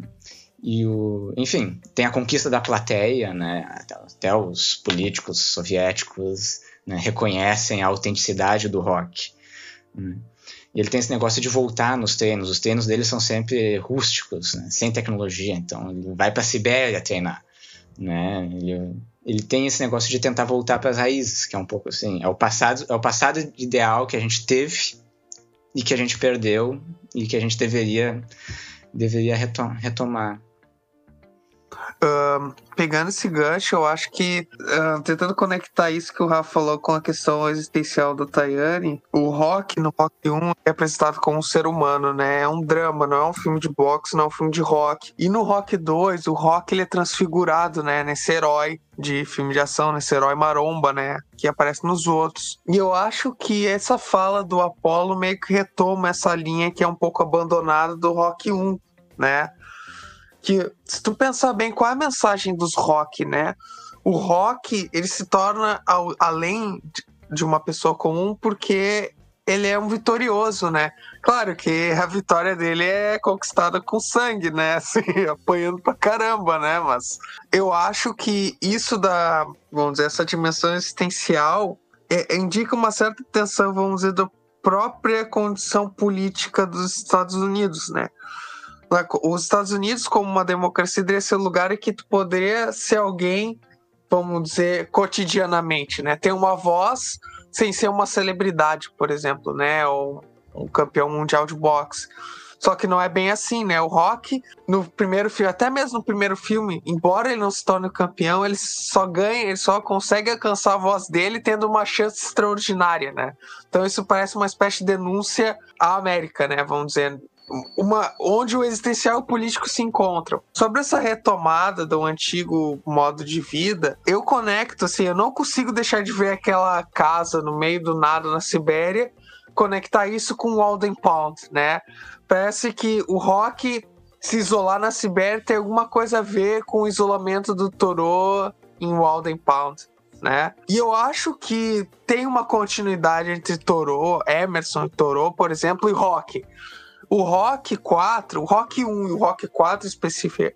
[SPEAKER 5] E o, enfim, tem a conquista da plateia, né? Até, até os políticos soviéticos né, reconhecem a autenticidade do rock. Hum. E ele tem esse negócio de voltar nos treinos. Os treinos dele são sempre rústicos, né? sem tecnologia. Então ele vai para a Sibéria treinar, né? Ele, ele tem esse negócio de tentar voltar para as raízes, que é um pouco assim, é o passado, é o passado ideal que a gente teve e que a gente perdeu e que a gente deveria deveria retomar.
[SPEAKER 2] Pegando esse gancho, eu acho que tentando conectar isso que o Rafa falou com a questão existencial do Tayane, o Rock no Rock 1 é apresentado como um ser humano, né? É um drama, não é um filme de boxe, não é um filme de rock. E no Rock 2, o Rock ele é transfigurado, né? Nesse herói de filme de ação, nesse herói maromba, né? Que aparece nos outros. E eu acho que essa fala do Apollo meio que retoma essa linha que é um pouco abandonada do Rock 1, né? que se tu pensar bem qual é a mensagem dos rock, né? O rock, ele se torna ao, além de uma pessoa comum porque ele é um vitorioso, né? Claro que a vitória dele é conquistada com sangue, né? Assim, apanhando pra caramba, né? Mas eu acho que isso da, vamos dizer, essa dimensão existencial é, indica uma certa tensão, vamos dizer, da própria condição política dos Estados Unidos, né? Os Estados Unidos, como uma democracia, deveria ser lugar em que tu poderia ser alguém, vamos dizer, cotidianamente, né? Ter uma voz sem ser uma celebridade, por exemplo, né? Ou um campeão mundial de boxe. Só que não é bem assim, né? O Rock, no primeiro filme, até mesmo no primeiro filme, embora ele não se torne o campeão, ele só ganha, ele só consegue alcançar a voz dele tendo uma chance extraordinária, né? Então isso parece uma espécie de denúncia à América, né? Vamos dizer, uma, onde o existencial e o político se encontram. Sobre essa retomada do antigo modo de vida, eu conecto, assim, eu não consigo deixar de ver aquela casa no meio do nada na Sibéria, conectar isso com o Walden Pond, né? Parece que o rock se isolar na Sibéria tem alguma coisa a ver com o isolamento do Toro em Walden Pond. Né? E eu acho que tem uma continuidade entre Toro, Emerson Toro, por exemplo, e rock. O Rock 4, o Rock 1 e o Rock 4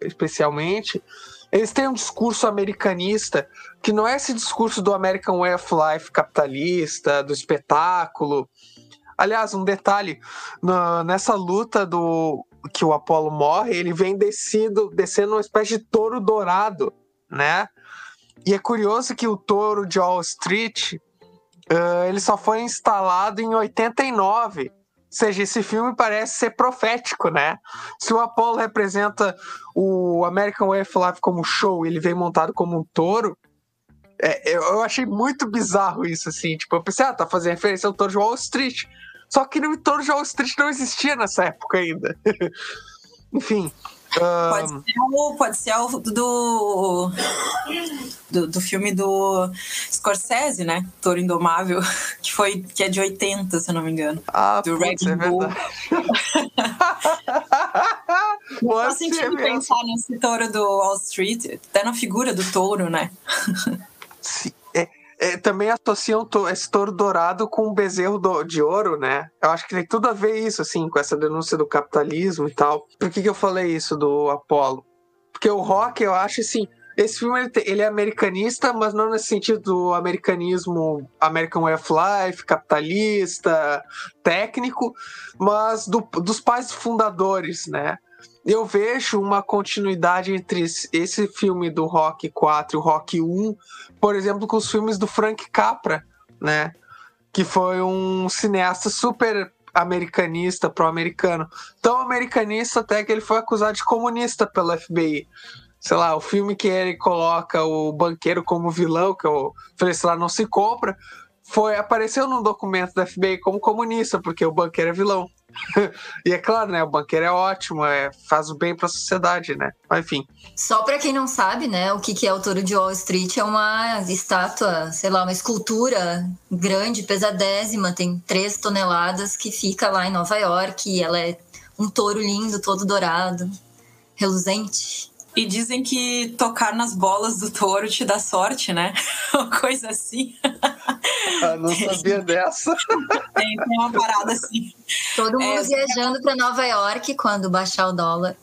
[SPEAKER 2] especialmente, eles têm um discurso americanista que não é esse discurso do American Way of Life capitalista, do espetáculo. Aliás, um detalhe, nessa luta do que o Apollo morre, ele vem descido, descendo uma espécie de touro dourado, né? E é curioso que o touro de Wall Street, uh, ele só foi instalado em 89, seja, esse filme parece ser profético, né? Se o Apollo representa o American Way of Life como show, ele vem montado como um touro. É, eu achei muito bizarro isso, assim. Tipo, eu pensei, ah, tá fazendo referência ao touro de Wall Street. Só que no touro de Wall Street não existia nessa época ainda. Enfim,
[SPEAKER 3] Pode ser o, pode ser o do, do, do, filme do Scorsese, né? Toro Indomável, que, foi, que é de 80, se eu não me engano.
[SPEAKER 2] Ah,
[SPEAKER 3] do
[SPEAKER 2] putz, é verdade.
[SPEAKER 3] Não faz sentido pensar nesse touro do Wall Street, até na figura do touro, né?
[SPEAKER 2] Sim, é, também associam esse touro dourado com um bezerro do, de ouro, né? Eu acho que tem tudo a ver isso, assim, com essa denúncia do capitalismo e tal. Por que, que eu falei isso do Apollo? Porque o rock, eu acho assim. Esse filme ele, ele é americanista, mas não nesse sentido do americanismo, American Way of Life, capitalista, técnico, mas do, dos pais fundadores, né? Eu vejo uma continuidade entre esse filme do Rock 4 e o Rock 1, por exemplo, com os filmes do Frank Capra, né? Que foi um cineasta super americanista, pró-americano. Tão americanista até que ele foi acusado de comunista pelo FBI. Sei lá, o filme que ele coloca o banqueiro como vilão, que eu falei, sei lá, não se compra, foi apareceu num documento da FBI como comunista, porque o banqueiro é vilão. e é claro, né? O banqueiro é ótimo, é, faz o bem para a sociedade, né? Mas, enfim.
[SPEAKER 4] Só para quem não sabe, né? O que, que é o Touro de Wall Street é uma estátua, sei lá, uma escultura grande, pesadésima, tem três toneladas, que fica lá em Nova York. E ela é um touro lindo, todo dourado, reluzente.
[SPEAKER 3] E dizem que tocar nas bolas do touro te dá sorte, né? Uma coisa assim.
[SPEAKER 2] Ah, não sabia dessa.
[SPEAKER 3] Tem, tem uma parada assim.
[SPEAKER 4] Todo mundo é, viajando para Nova York quando baixar o dólar.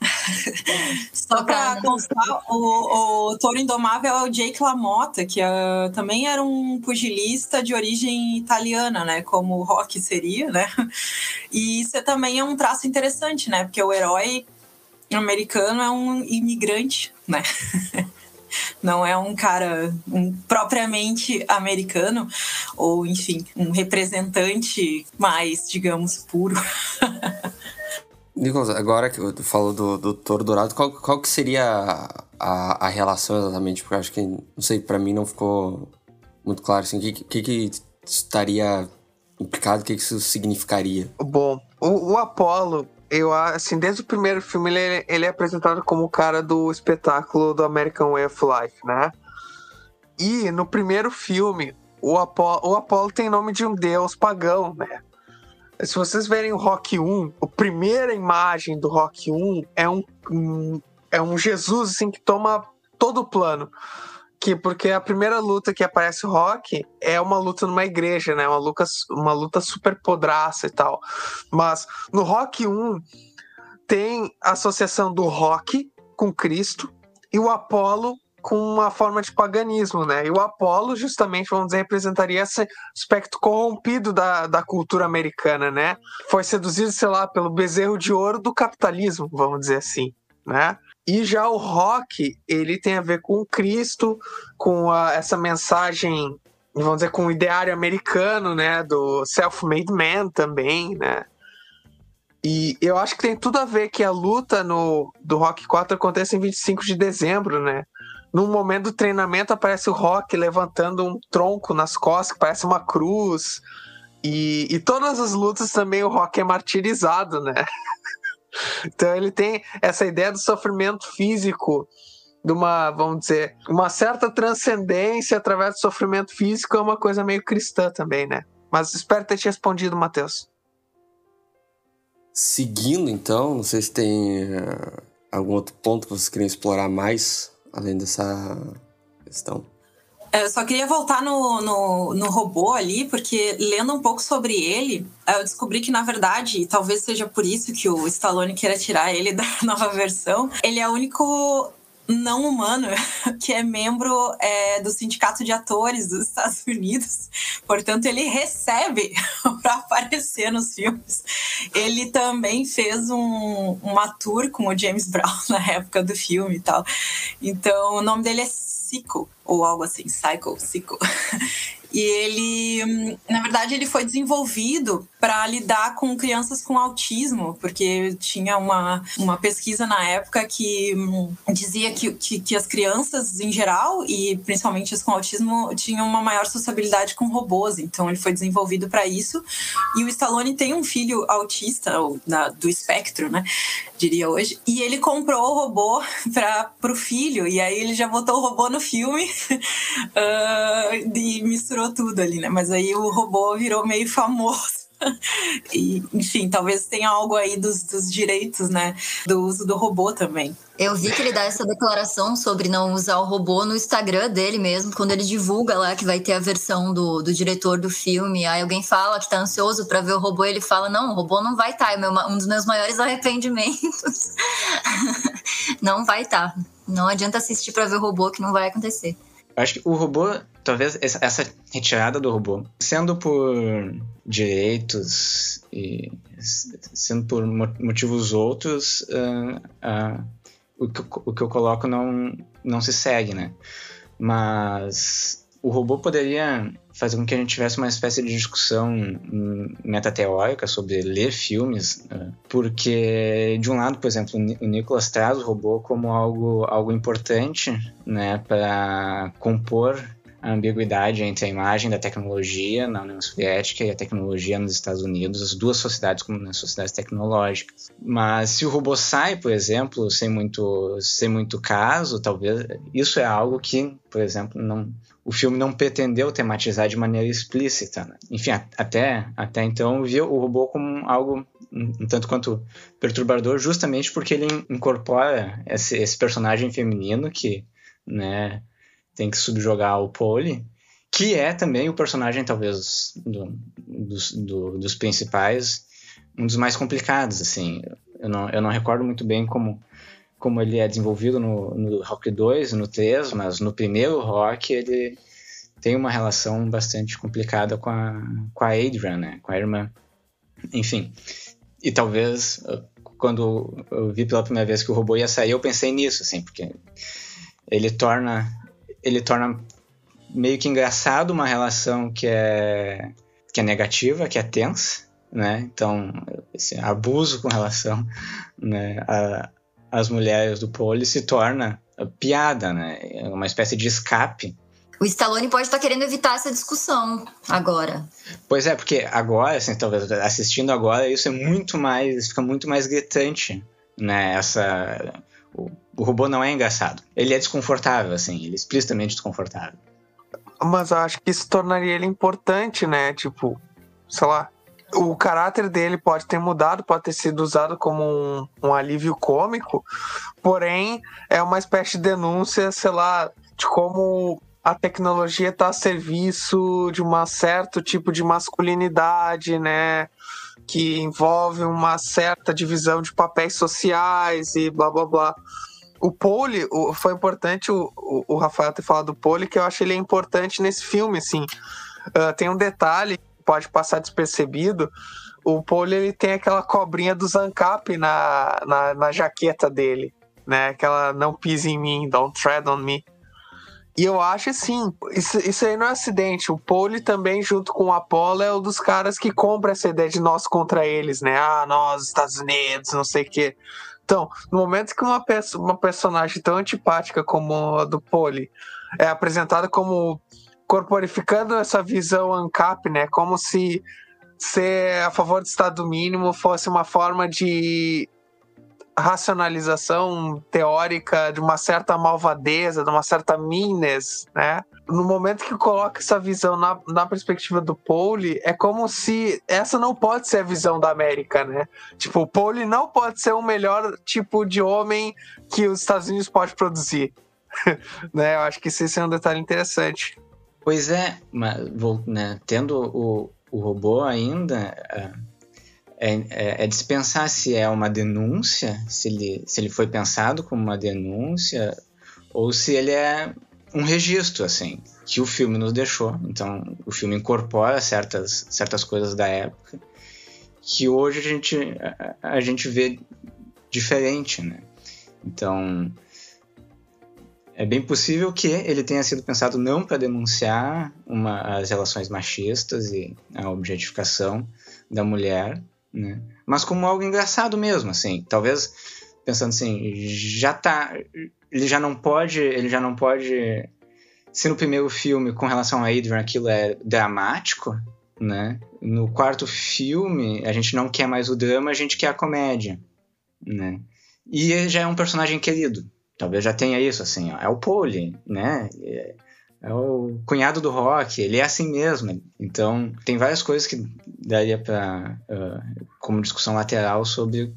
[SPEAKER 3] Só para constar, o, o Toro Indomável é o Jake LaMotta, que uh, também era um pugilista de origem italiana, né? Como o Rock seria, né? E isso também é um traço interessante, né? Porque o herói americano é um imigrante, né? não é um cara um, propriamente americano, ou enfim, um representante mais, digamos, puro.
[SPEAKER 1] Nicolas, agora que tu falou do, do Toro Dourado, qual, qual que seria a, a relação exatamente? Porque eu acho que, não sei, para mim não ficou muito claro, assim, o que, que, que estaria implicado, o que, que isso significaria?
[SPEAKER 2] Bom, o, o Apollo, eu assim, desde o primeiro filme ele, ele é apresentado como o cara do espetáculo do American Way of Life, né? E no primeiro filme, o Apolo, o Apolo tem nome de um deus pagão, né? Se vocês verem o Rock 1, a primeira imagem do Rock 1 é um, um é um Jesus assim que toma todo o plano. Que, porque a primeira luta que aparece o Rock é uma luta numa igreja, né? Uma luta, uma luta super podraça e tal. Mas no Rock 1 tem a associação do Rock com Cristo e o Apolo com uma forma de paganismo, né? E o Apolo, justamente, vamos dizer, representaria esse aspecto corrompido da, da cultura americana, né? Foi seduzido, sei lá, pelo bezerro de ouro do capitalismo, vamos dizer assim, né? E já o rock, ele tem a ver com Cristo, com a, essa mensagem, vamos dizer, com o ideário americano, né? Do self-made man também, né? E eu acho que tem tudo a ver que a luta no, do Rock 4 acontece em 25 de dezembro, né? Num momento do treinamento aparece o Rock levantando um tronco nas costas, que parece uma cruz. E, e todas as lutas também o Rock é martirizado, né? então ele tem essa ideia do sofrimento físico, de uma, vamos dizer, uma certa transcendência através do sofrimento físico, é uma coisa meio cristã também, né? Mas espero ter te respondido, Matheus.
[SPEAKER 1] Seguindo, então, não sei se tem uh, algum outro ponto que vocês queriam explorar mais além dessa questão.
[SPEAKER 3] Eu só queria voltar no, no, no, robô ali, porque lendo um pouco sobre ele, eu descobri que, na verdade, talvez seja por isso que o Stallone queira tirar ele da nova versão, ele é o único não humano que é membro é, do Sindicato de Atores dos Estados Unidos. Portanto, ele recebe para aparecer nos filmes. Ele também fez um, uma tour com o James Brown na época do filme e tal. Então, o nome dele é Sico, ou algo assim, Psycho, Sico. E ele, na verdade, ele foi desenvolvido para lidar com crianças com autismo, porque tinha uma, uma pesquisa na época que hum, dizia que, que, que, as crianças em geral, e principalmente as com autismo, tinham uma maior sociabilidade com robôs. Então ele foi desenvolvido para isso. E o Stallone tem um filho autista, ou do espectro, né? Diria hoje. E ele comprou o robô para o filho, e aí ele já botou o robô no filme uh, e misturou tudo ali, né? Mas aí o robô virou meio famoso e, enfim, talvez tenha algo aí dos, dos direitos, né? Do uso do robô também.
[SPEAKER 4] Eu vi que ele dá essa declaração sobre não usar o robô no Instagram dele mesmo, quando ele divulga lá que vai ter a versão do, do diretor do filme. Aí alguém fala que tá ansioso para ver o robô, ele fala: Não, o robô não vai estar, tá, é meu, um dos meus maiores arrependimentos. não vai estar. Tá. Não adianta assistir para ver o robô, que não vai acontecer.
[SPEAKER 5] Acho que o robô, talvez essa retirada do robô, sendo por direitos e sendo por motivos outros, uh, uh, o, que, o que eu coloco não, não se segue, né? Mas o robô poderia fazer com que a gente tivesse uma espécie de discussão metateórica sobre ler filmes, né? porque de um lado, por exemplo, o Nicolas traz o robô como algo, algo importante, né, para compor a ambiguidade entre a imagem da tecnologia na União Soviética e a tecnologia nos Estados Unidos, as duas sociedades como sociedades tecnológicas. Mas se o robô sai, por exemplo, sem muito, sem muito caso, talvez isso é algo que, por exemplo, não o filme não pretendeu tematizar de maneira explícita. Né? Enfim, até, até então via o robô como algo um tanto quanto perturbador, justamente porque ele incorpora esse, esse personagem feminino que né, tem que subjugar o Pole, que é também o personagem, talvez, do, dos, do, dos principais, um dos mais complicados. assim. Eu não, eu não recordo muito bem como como ele é desenvolvido no, no Rock 2 no 3, mas no primeiro Rock ele tem uma relação bastante complicada com a, com a Adrian, né? Com a irmã. Enfim. E talvez quando eu vi pela primeira vez que o robô ia sair, eu pensei nisso, assim, porque ele torna ele torna meio que engraçado uma relação que é que é negativa, que é tensa, né? Então, esse abuso com relação né, a, às mulheres do pole se torna piada, né? É uma espécie de escape.
[SPEAKER 4] O Stallone pode estar querendo evitar essa discussão agora.
[SPEAKER 5] Pois é, porque agora, assim, talvez assistindo agora, isso é muito mais, fica muito mais gritante, né? Essa o, o robô não é engraçado. Ele é desconfortável, assim, ele é explicitamente desconfortável.
[SPEAKER 2] Mas eu acho que isso tornaria ele importante, né? Tipo, sei lá, o caráter dele pode ter mudado, pode ter sido usado como um, um alívio cômico, porém é uma espécie de denúncia, sei lá, de como a tecnologia está a serviço de um certo tipo de masculinidade, né? Que envolve uma certa divisão de papéis sociais e blá blá blá. O Pole, o, foi importante o, o, o, Rafael ter falado do Pole, que eu acho ele é importante nesse filme, assim. Uh, tem um detalhe pode passar despercebido, o Pole ele tem aquela cobrinha do Zancap na, na, na, jaqueta dele, né? Aquela não pise em mim, don't tread on me. E eu acho assim, isso, isso aí não é acidente. O Pole também, junto com o Apollo, é um dos caras que compra essa ideia de nós contra eles, né? Ah, nós, Estados Unidos, não sei o quê. Então, no momento que uma, uma personagem tão antipática como a do Pole é apresentada como corporificando essa visão ANCAP, né? Como se ser a favor do Estado mínimo fosse uma forma de racionalização teórica de uma certa malvadeza, de uma certa meanness, né? No momento que coloca essa visão na, na perspectiva do Pauli, é como se essa não pode ser a visão da América, né? Tipo, o Pauli não pode ser o melhor tipo de homem que os Estados Unidos pode produzir. né? Eu acho que esse é um detalhe interessante.
[SPEAKER 5] Pois é, mas vou, né, tendo o, o robô ainda, é, é, é, dispensar se é uma denúncia, se ele, se ele foi pensado como uma denúncia, ou se ele é um registro, assim, que o filme nos deixou. Então, o filme incorpora certas, certas coisas da época que hoje a gente, a, a gente vê diferente, né? Então, é bem possível que ele tenha sido pensado não para denunciar uma, as relações machistas e a objetificação da mulher, né? mas como algo engraçado mesmo, assim. Talvez pensando assim, já tá, ele já não pode, ele já não pode. Se no primeiro filme com relação a Adrian aquilo é dramático, né? No quarto filme a gente não quer mais o drama, a gente quer a comédia, né? E ele já é um personagem querido, Talvez já tenha isso, assim, ó, é o Pole, né? É, o cunhado do rock, ele é assim mesmo. Então, tem várias coisas que daria para uh, como discussão lateral sobre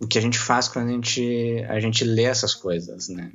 [SPEAKER 5] o que a gente faz quando a gente, a gente lê essas coisas, né?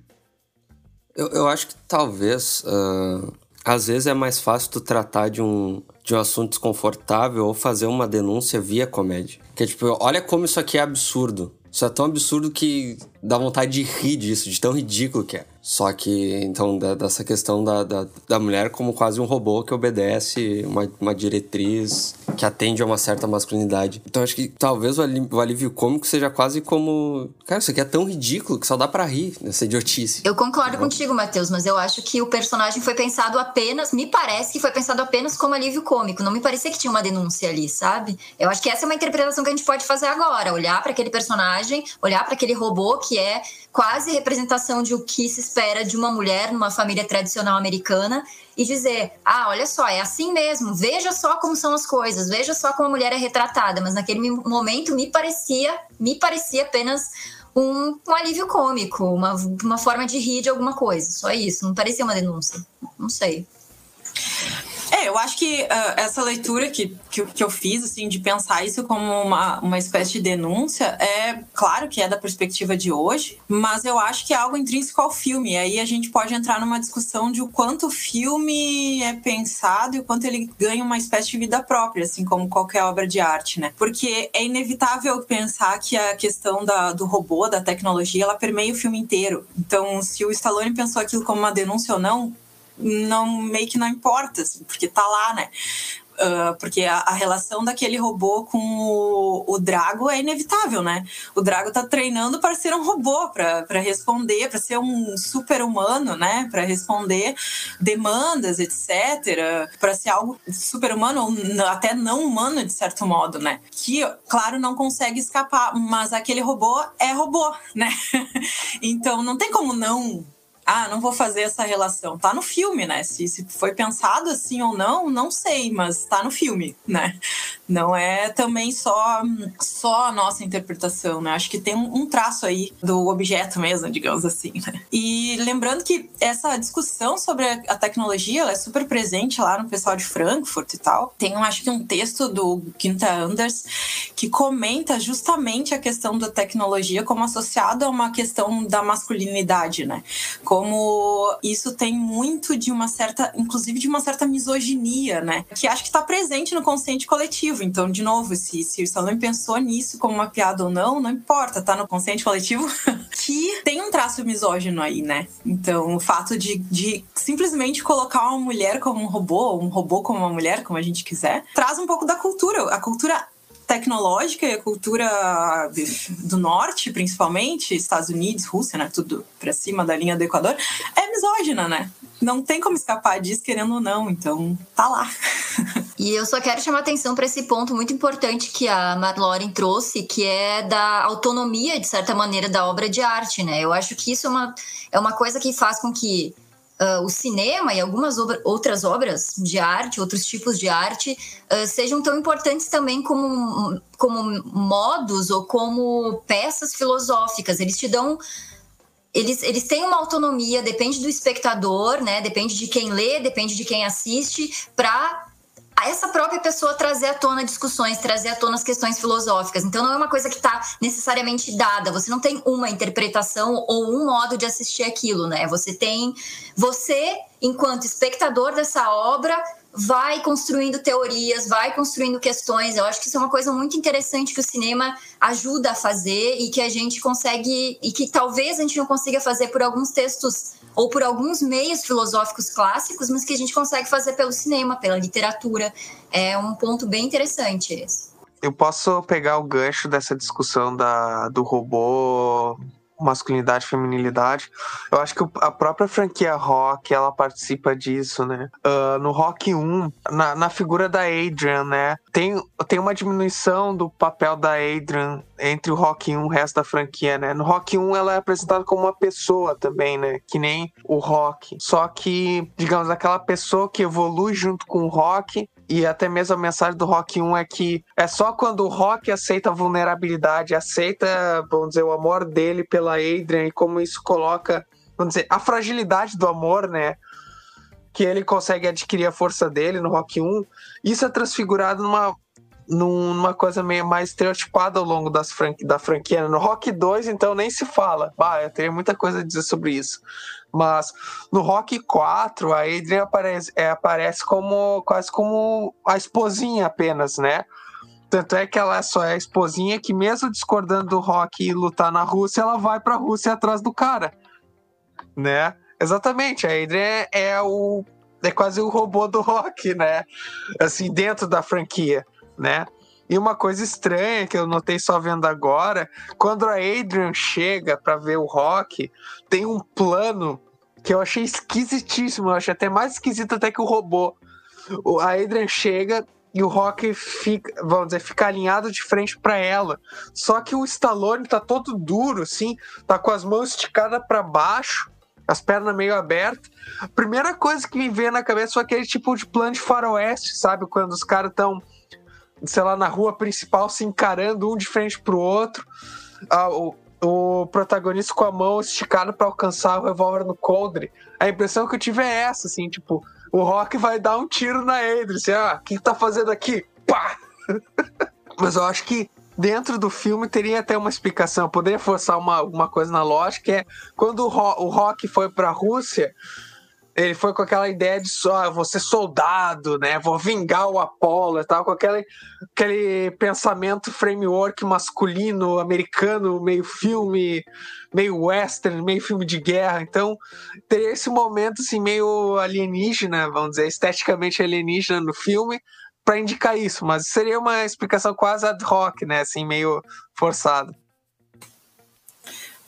[SPEAKER 1] Eu, eu acho que talvez, uh, às vezes é mais fácil tu tratar de um, de um assunto desconfortável ou fazer uma denúncia via comédia. Que é tipo, olha como isso aqui é absurdo. Isso é tão absurdo que dá vontade de rir disso, de tão ridículo que é. Só que, então, da, dessa questão da, da, da, mulher como quase um robô que obedece uma, uma diretriz que atende a uma certa masculinidade. Então, acho que talvez o alívio, o alívio cômico seja quase como. Cara, isso aqui é tão ridículo que só dá pra rir nessa idiotice.
[SPEAKER 4] Eu concordo contigo, Matheus, mas eu acho que o personagem foi pensado apenas. Me parece que foi pensado apenas como alívio cômico. Não me parecia que tinha uma denúncia ali, sabe? Eu acho que essa é uma interpretação que a gente pode fazer agora. Olhar para aquele personagem, olhar para aquele robô que é quase representação de o que se espera de uma mulher numa família tradicional americana e dizer: ah, olha só, é assim mesmo, veja só como são as coisas, veja só como a mulher é retratada. Mas naquele momento me parecia, me parecia apenas um, um alívio cômico, uma, uma forma de rir de alguma coisa, só isso, não parecia uma denúncia, não sei.
[SPEAKER 3] É, eu acho que uh, essa leitura que, que, que, eu fiz, assim, de pensar isso como uma, uma espécie de denúncia, é claro que é da perspectiva de hoje, mas eu acho que é algo intrínseco ao filme. Aí a gente pode entrar numa discussão de o quanto o filme é pensado e o quanto ele ganha uma espécie de vida própria, assim como qualquer obra de arte, né? Porque é inevitável pensar que a questão da, do robô, da tecnologia, ela permeia o filme inteiro. Então, se o Stallone pensou aquilo como uma denúncia ou não, não meio que não importa, assim, porque tá lá, né? Uh, porque a, a, relação daquele robô com o, o, Drago é inevitável, né? O Drago tá treinando para ser um robô, para responder, para ser um super humano, né? Para responder demandas, etc. Para ser algo super humano, ou até não humano, de certo modo, né? Que, claro, não consegue escapar, mas aquele robô é robô, né? então não tem como não ah, não vou fazer essa relação. Tá no filme, né? Se, se foi pensado assim ou não, não sei, mas tá no filme, né? Não é também só, só a nossa interpretação, né? Acho que tem um, traço aí do objeto mesmo, digamos assim, né? E lembrando que essa discussão sobre a tecnologia é super presente lá no pessoal de Frankfurt e tal. Tem, acho que um texto do Quinta Anders que comenta justamente a questão da tecnologia como associada a uma questão da masculinidade, né? Como isso tem muito de uma certa, inclusive de uma certa misoginia, né? Que acho que está presente no consciente coletivo coletivo. Então, de novo, se, se o Stallone pensou nisso como uma piada ou não, não importa, tá no consciente coletivo que tem um traço misógino aí, né? Então, o fato de, de simplesmente colocar uma mulher como um robô, ou um robô como uma mulher, como a gente quiser, traz um pouco da cultura. A cultura tecnológica e a cultura do norte, principalmente, Estados Unidos, Rússia, né, tudo para cima da linha do Equador, é misógina, né? Não tem como escapar disso, querendo ou não, então tá lá.
[SPEAKER 4] E eu só quero chamar atenção para esse ponto muito importante que a Marloren trouxe, que é da autonomia, de certa maneira, da obra de arte, né? Eu acho que isso é uma, é uma coisa que faz com que uh, o cinema e algumas obra, outras obras de arte, outros tipos de arte, uh, sejam tão importantes também como, como modos ou como peças filosóficas. Eles te dão eles, eles têm uma autonomia, depende do espectador, né? Depende de quem lê, depende de quem assiste, para essa própria pessoa trazer à tona discussões, trazer à tona as questões filosóficas. Então não é uma coisa que está necessariamente dada. Você não tem uma interpretação ou um modo de assistir aquilo, né? Você tem você, enquanto espectador dessa obra, vai construindo teorias, vai construindo questões. Eu acho que isso é uma coisa muito interessante que o cinema ajuda a fazer e que a gente consegue e que talvez a gente não consiga fazer por alguns textos ou por alguns meios filosóficos clássicos, mas que a gente consegue fazer pelo cinema, pela literatura. É um ponto bem interessante esse.
[SPEAKER 2] Eu posso pegar o gancho dessa discussão da, do robô masculinidade feminilidade. Eu acho que a própria franquia Rock, ela participa disso, né? Uh, no Rock 1, na, na figura da Adrian, né? Tem, tem uma diminuição do papel da Adrian entre o Rock 1 e o resto da franquia, né? No Rock 1 ela é apresentada como uma pessoa também, né? Que nem o Rock. Só que, digamos, aquela pessoa que evolui junto com o Rock e até mesmo a mensagem do Rock 1 é que é só quando o Rock aceita a vulnerabilidade, aceita, vamos dizer, o amor dele pela Adrian e como isso coloca, vamos dizer, a fragilidade do amor, né? Que ele consegue adquirir a força dele no Rock 1. Isso é transfigurado numa, numa coisa meio mais estereotipada ao longo das franqui, da franquia. No Rock 2, então, nem se fala. Bah, eu teria muita coisa a dizer sobre isso. Mas no Rock 4, a Adrian aparece, é, aparece como quase como a esposinha apenas, né? Tanto é que ela só é a esposinha que, mesmo discordando do Rock e lutar na Rússia, ela vai pra Rússia atrás do cara. Né? Exatamente, a Adrian é o. É quase o robô do Rock, né? Assim, dentro da franquia, né? E uma coisa estranha que eu notei só vendo agora, quando a Adrian chega para ver o Rock, tem um plano que eu achei esquisitíssimo, eu achei até mais esquisito até que o robô. A Adrian chega e o Rock fica, vamos dizer, fica alinhado de frente para ela. Só que o Stallone tá todo duro, assim, tá com as mãos esticadas para baixo, as pernas meio abertas. A primeira coisa que me veio na cabeça foi aquele tipo de plano de faroeste, sabe? Quando os caras estão sei lá, na rua principal se encarando um de frente pro outro. Ah, o, o protagonista com a mão esticada para alcançar o revólver no coldre. A impressão que eu tive é essa, assim, tipo, o Rock vai dar um tiro na Adrian. Assim, ah, o que tá fazendo aqui? Pá! Mas eu acho que dentro do filme teria até uma explicação. Eu poderia forçar uma, uma coisa na lógica, é quando o, Ro o Rock foi pra Rússia, ele foi com aquela ideia de só, ah, ser soldado, né? Vou vingar o Apollo e tal, com aquele, aquele pensamento framework masculino, americano, meio filme, meio western, meio filme de guerra. Então, teria esse momento assim, meio alienígena, vamos dizer, esteticamente alienígena no filme, para indicar isso, mas seria uma explicação quase ad hoc, né? Assim, meio forçada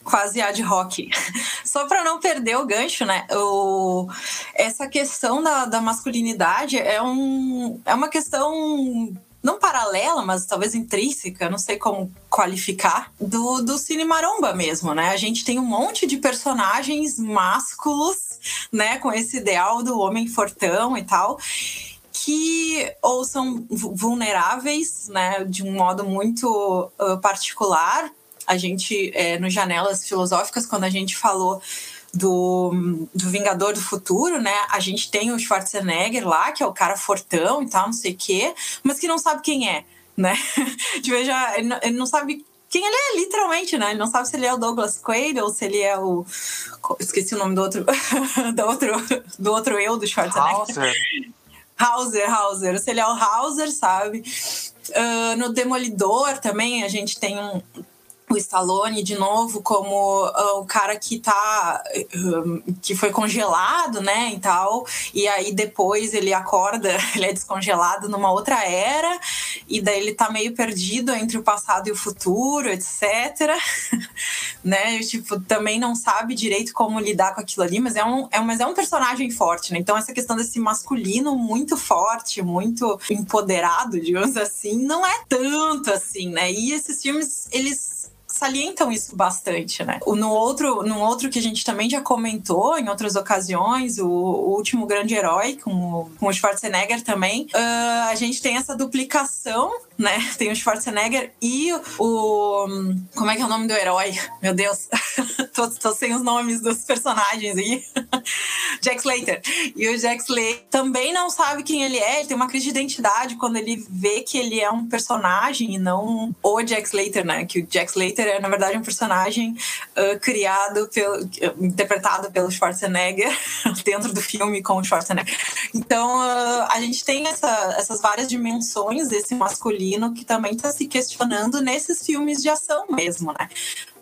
[SPEAKER 3] quase ad hoc. Só para não perder o gancho, né? O, essa questão da, da masculinidade é, um, é uma questão não paralela, mas talvez intrínseca, não sei como qualificar, do, do cine maromba mesmo, né? A gente tem um monte de personagens másculos, né? Com esse ideal do homem fortão e tal que ou são vulneráveis, né, de um modo muito uh, particular, a gente, é, no Janelas Filosóficas, quando a gente falou do, do Vingador do Futuro, né? A gente tem o Schwarzenegger lá, que é o cara fortão e tal, não sei o quê, mas que não sabe quem é, né? já, ele, não, ele não sabe quem ele é, literalmente, né? Ele não sabe se ele é o Douglas Quaid ou se ele é o. Esqueci o nome do outro. do outro, do outro eu do Schwarzenegger.
[SPEAKER 2] Hauser.
[SPEAKER 3] Hauser, Hauser. Se ele é o Hauser, sabe? Uh, no Demolidor também a gente tem um, o Stallone de novo como uh, o cara que tá uh, que foi congelado, né, e tal. E aí depois ele acorda, ele é descongelado numa outra era e daí ele tá meio perdido entre o passado e o futuro, etc. né? E, tipo, também não sabe direito como lidar com aquilo ali, mas é um é, mas é um personagem forte, né? Então essa questão desse masculino muito forte, muito empoderado, digamos assim, não é tanto assim, né? E esses filmes eles salientam isso bastante, né? No outro, no outro que a gente também já comentou em outras ocasiões, o, o último grande herói com, com o Schwarzenegger também, uh, a gente tem essa duplicação né? Tem o Schwarzenegger e o. Como é que é o nome do herói? Meu Deus, tô, tô, sem os nomes dos personagens aí. Jack Slater. E o Jack Slater também não sabe quem ele é, ele tem uma crise de identidade quando ele vê que ele é um personagem e não o Jack Slater, né? Que o Jack Slater é, na verdade, um personagem uh, criado, pelo, interpretado pelo Schwarzenegger dentro do filme com o Schwarzenegger. Então, uh, a gente tem essa, essas várias dimensões desse masculino que também está se questionando nesses filmes de ação mesmo, né?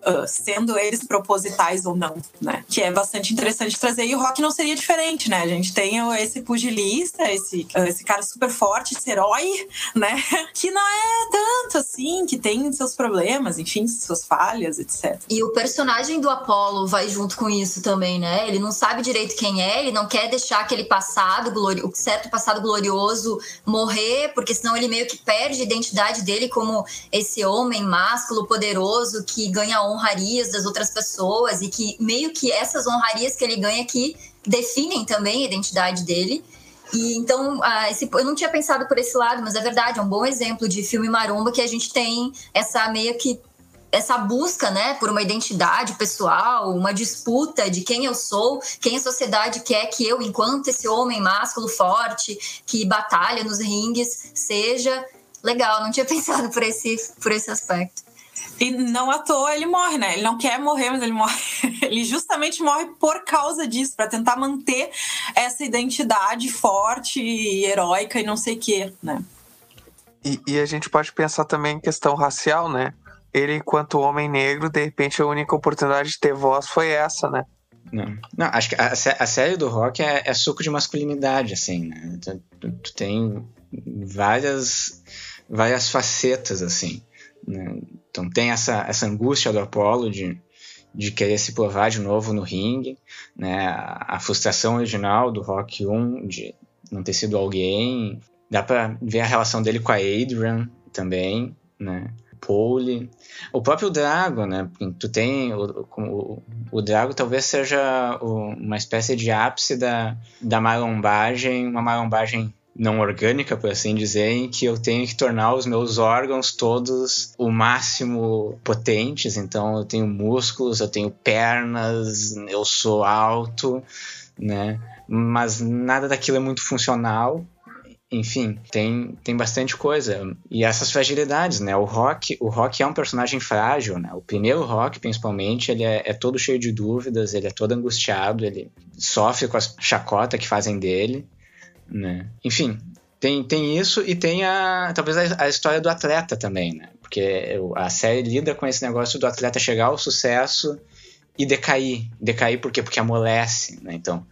[SPEAKER 3] Uh, sendo eles propositais ou não, né? Que é bastante interessante trazer. E o rock não seria diferente, né? A gente tem esse pugilista, esse, uh, esse cara super forte, esse herói, né? Que não é tanto assim, que tem seus problemas, enfim, suas falhas, etc.
[SPEAKER 4] E o personagem do Apollo vai junto com isso também, né? Ele não sabe direito quem é, ele não quer deixar aquele passado, o certo passado glorioso morrer, porque senão ele meio que perde a identidade dele como esse homem másculo, poderoso, que ganha honrarias das outras pessoas e que meio que essas honrarias que ele ganha que definem também a identidade dele. E então, ah, esse, eu não tinha pensado por esse lado, mas é verdade, é um bom exemplo de filme maromba que a gente tem essa meio que essa busca, né, por uma identidade pessoal, uma disputa de quem eu sou, quem a sociedade quer que eu, enquanto esse homem másculo forte que batalha nos ringues, seja legal. Não tinha pensado por esse por esse aspecto.
[SPEAKER 3] E não à toa ele morre, né? Ele não quer morrer, mas ele morre. Ele justamente morre por causa disso, para tentar manter essa identidade forte e heróica e não sei o quê, né?
[SPEAKER 2] E, e, a gente pode pensar também em questão racial, né? Ele, enquanto homem negro, de repente a única oportunidade de ter voz foi essa, né?
[SPEAKER 5] Não, não acho que a, a série do rock é, é, suco de masculinidade, assim, né? Tu, tu, tu tem várias, várias facetas, assim. Né? Então tem essa, essa angústia do Apollo de, de querer se provar de novo no ringue, né? A, frustração original do Rock 1 de não ter sido alguém. Dá para ver a relação dele com a Adrian também, né? Pole. O próprio Drago, né? Tu tem. O, o, o Drago talvez seja uma espécie de ápice da, da marombagem, uma marombagem não orgânica, por assim dizer, em que eu tenho que tornar os meus órgãos todos o máximo potentes. Então eu tenho músculos, eu tenho pernas, eu sou alto, né? Mas nada daquilo é muito funcional. Enfim, tem, tem bastante coisa. E essas fragilidades, né? O Rock, o Rock é um personagem frágil, né? O primeiro Rock, principalmente, ele é, é todo cheio de dúvidas, ele é todo angustiado, ele sofre com a chacota que fazem dele, né? Enfim, tem, tem isso e tem a talvez a, a, história do atleta também, né? Porque a série lida com esse negócio do atleta chegar ao sucesso e decair. Decair por quê? Porque amolece, né? Então,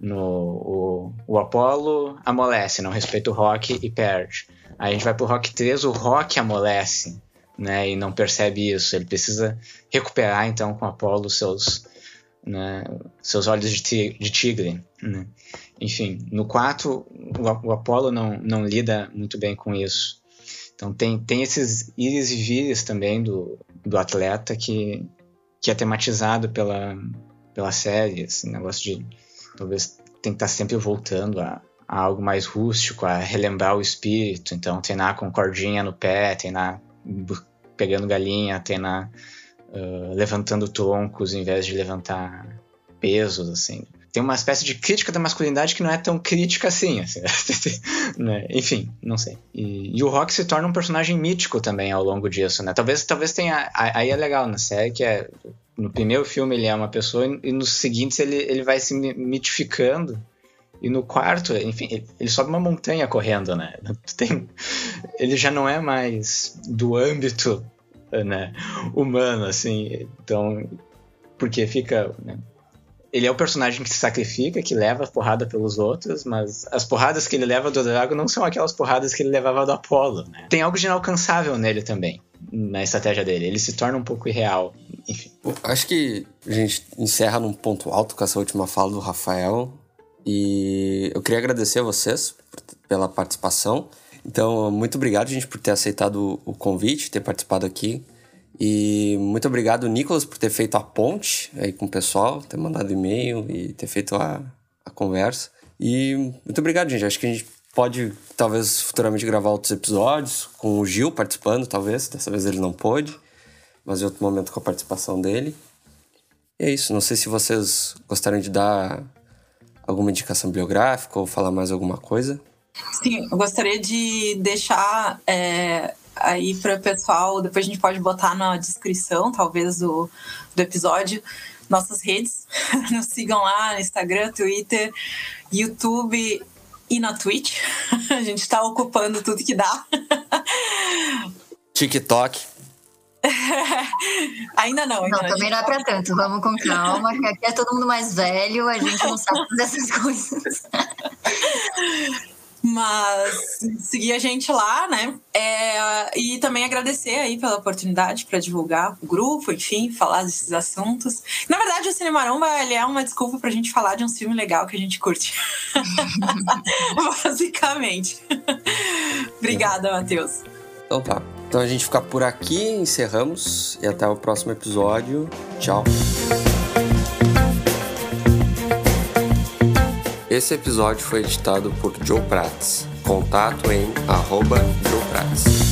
[SPEAKER 5] no, o, o Apollo amolece, não respeita o Rock e perde. Aí a gente vai pro Rock 3, o Rock amolece, né? E não percebe isso. Ele precisa recuperar, então, com o Apollo seus, né, seus olhos de, de tigre, né? Enfim, no 4, o, o Apollo não, não lida muito bem com isso. Então tem, tem esses íris e vires também do, do atleta que, que é tematizado pela, pela série, esse negócio de talvez tem que estar sempre voltando a, a, algo mais rústico, a relembrar o espírito, então treinar com cordinha no pé, treinar pegando galinha, treinar uh, levantando troncos em vez de levantar pesos, assim tem uma espécie de crítica da masculinidade que não é tão crítica assim. assim né? Enfim, não sei. E, e, o Rock se torna um personagem mítico também ao longo disso, né? Talvez, talvez tenha. Aí é legal na série que é. No primeiro filme ele é uma pessoa e nos seguintes ele, ele vai se mitificando. E no quarto, enfim, ele, ele sobe uma montanha correndo, né? Tem, ele já não é mais do âmbito né, humano, assim. Então, porque fica. Né, ele é o personagem que se sacrifica, que leva porrada pelos outros, mas as porradas que ele leva do Drago não são aquelas porradas que ele levava do Apollo, né? Tem algo de inalcançável nele também, na estratégia dele. Ele se torna um pouco irreal, enfim.
[SPEAKER 1] Acho que a gente encerra num ponto alto com essa última fala do Rafael. E eu queria agradecer a vocês pela participação. Então, muito obrigado, gente, por ter aceitado o convite, ter participado aqui. E muito obrigado, Nicolas, por ter feito a ponte aí com o pessoal, ter mandado e-mail e ter feito a, a conversa. E muito obrigado, gente. Acho que a gente pode, talvez, futuramente gravar outros episódios com o Gil participando, talvez. Dessa vez ele não pôde, mas em outro momento com a participação dele. E é isso. Não sei se vocês gostariam de dar alguma indicação biográfica ou falar mais alguma coisa.
[SPEAKER 3] Sim, eu gostaria de deixar é, aí para o pessoal, depois a gente pode botar na descrição, talvez, do, do episódio, nossas redes. Nos sigam lá no Instagram, Twitter, YouTube e na Twitch. a gente está ocupando tudo que dá.
[SPEAKER 1] TikTok.
[SPEAKER 3] ainda não.
[SPEAKER 4] Ainda não, também não é pra tanto. Vamos com calma, que aqui é todo mundo mais velho, a gente não sabe fazer essas coisas.
[SPEAKER 3] Mas seguir a gente lá, né? É, e também agradecer aí pela oportunidade para divulgar o grupo, enfim, falar desses assuntos. Na verdade, o Cinemaromba ele é uma desculpa para a gente falar de um filme legal que a gente curte. Basicamente. Obrigada, Matheus.
[SPEAKER 1] Então tá. Então a gente fica por aqui, encerramos e até o próximo episódio. Tchau. Esse episódio foi editado por Joe Prats. Contato em arroba Joe Prats.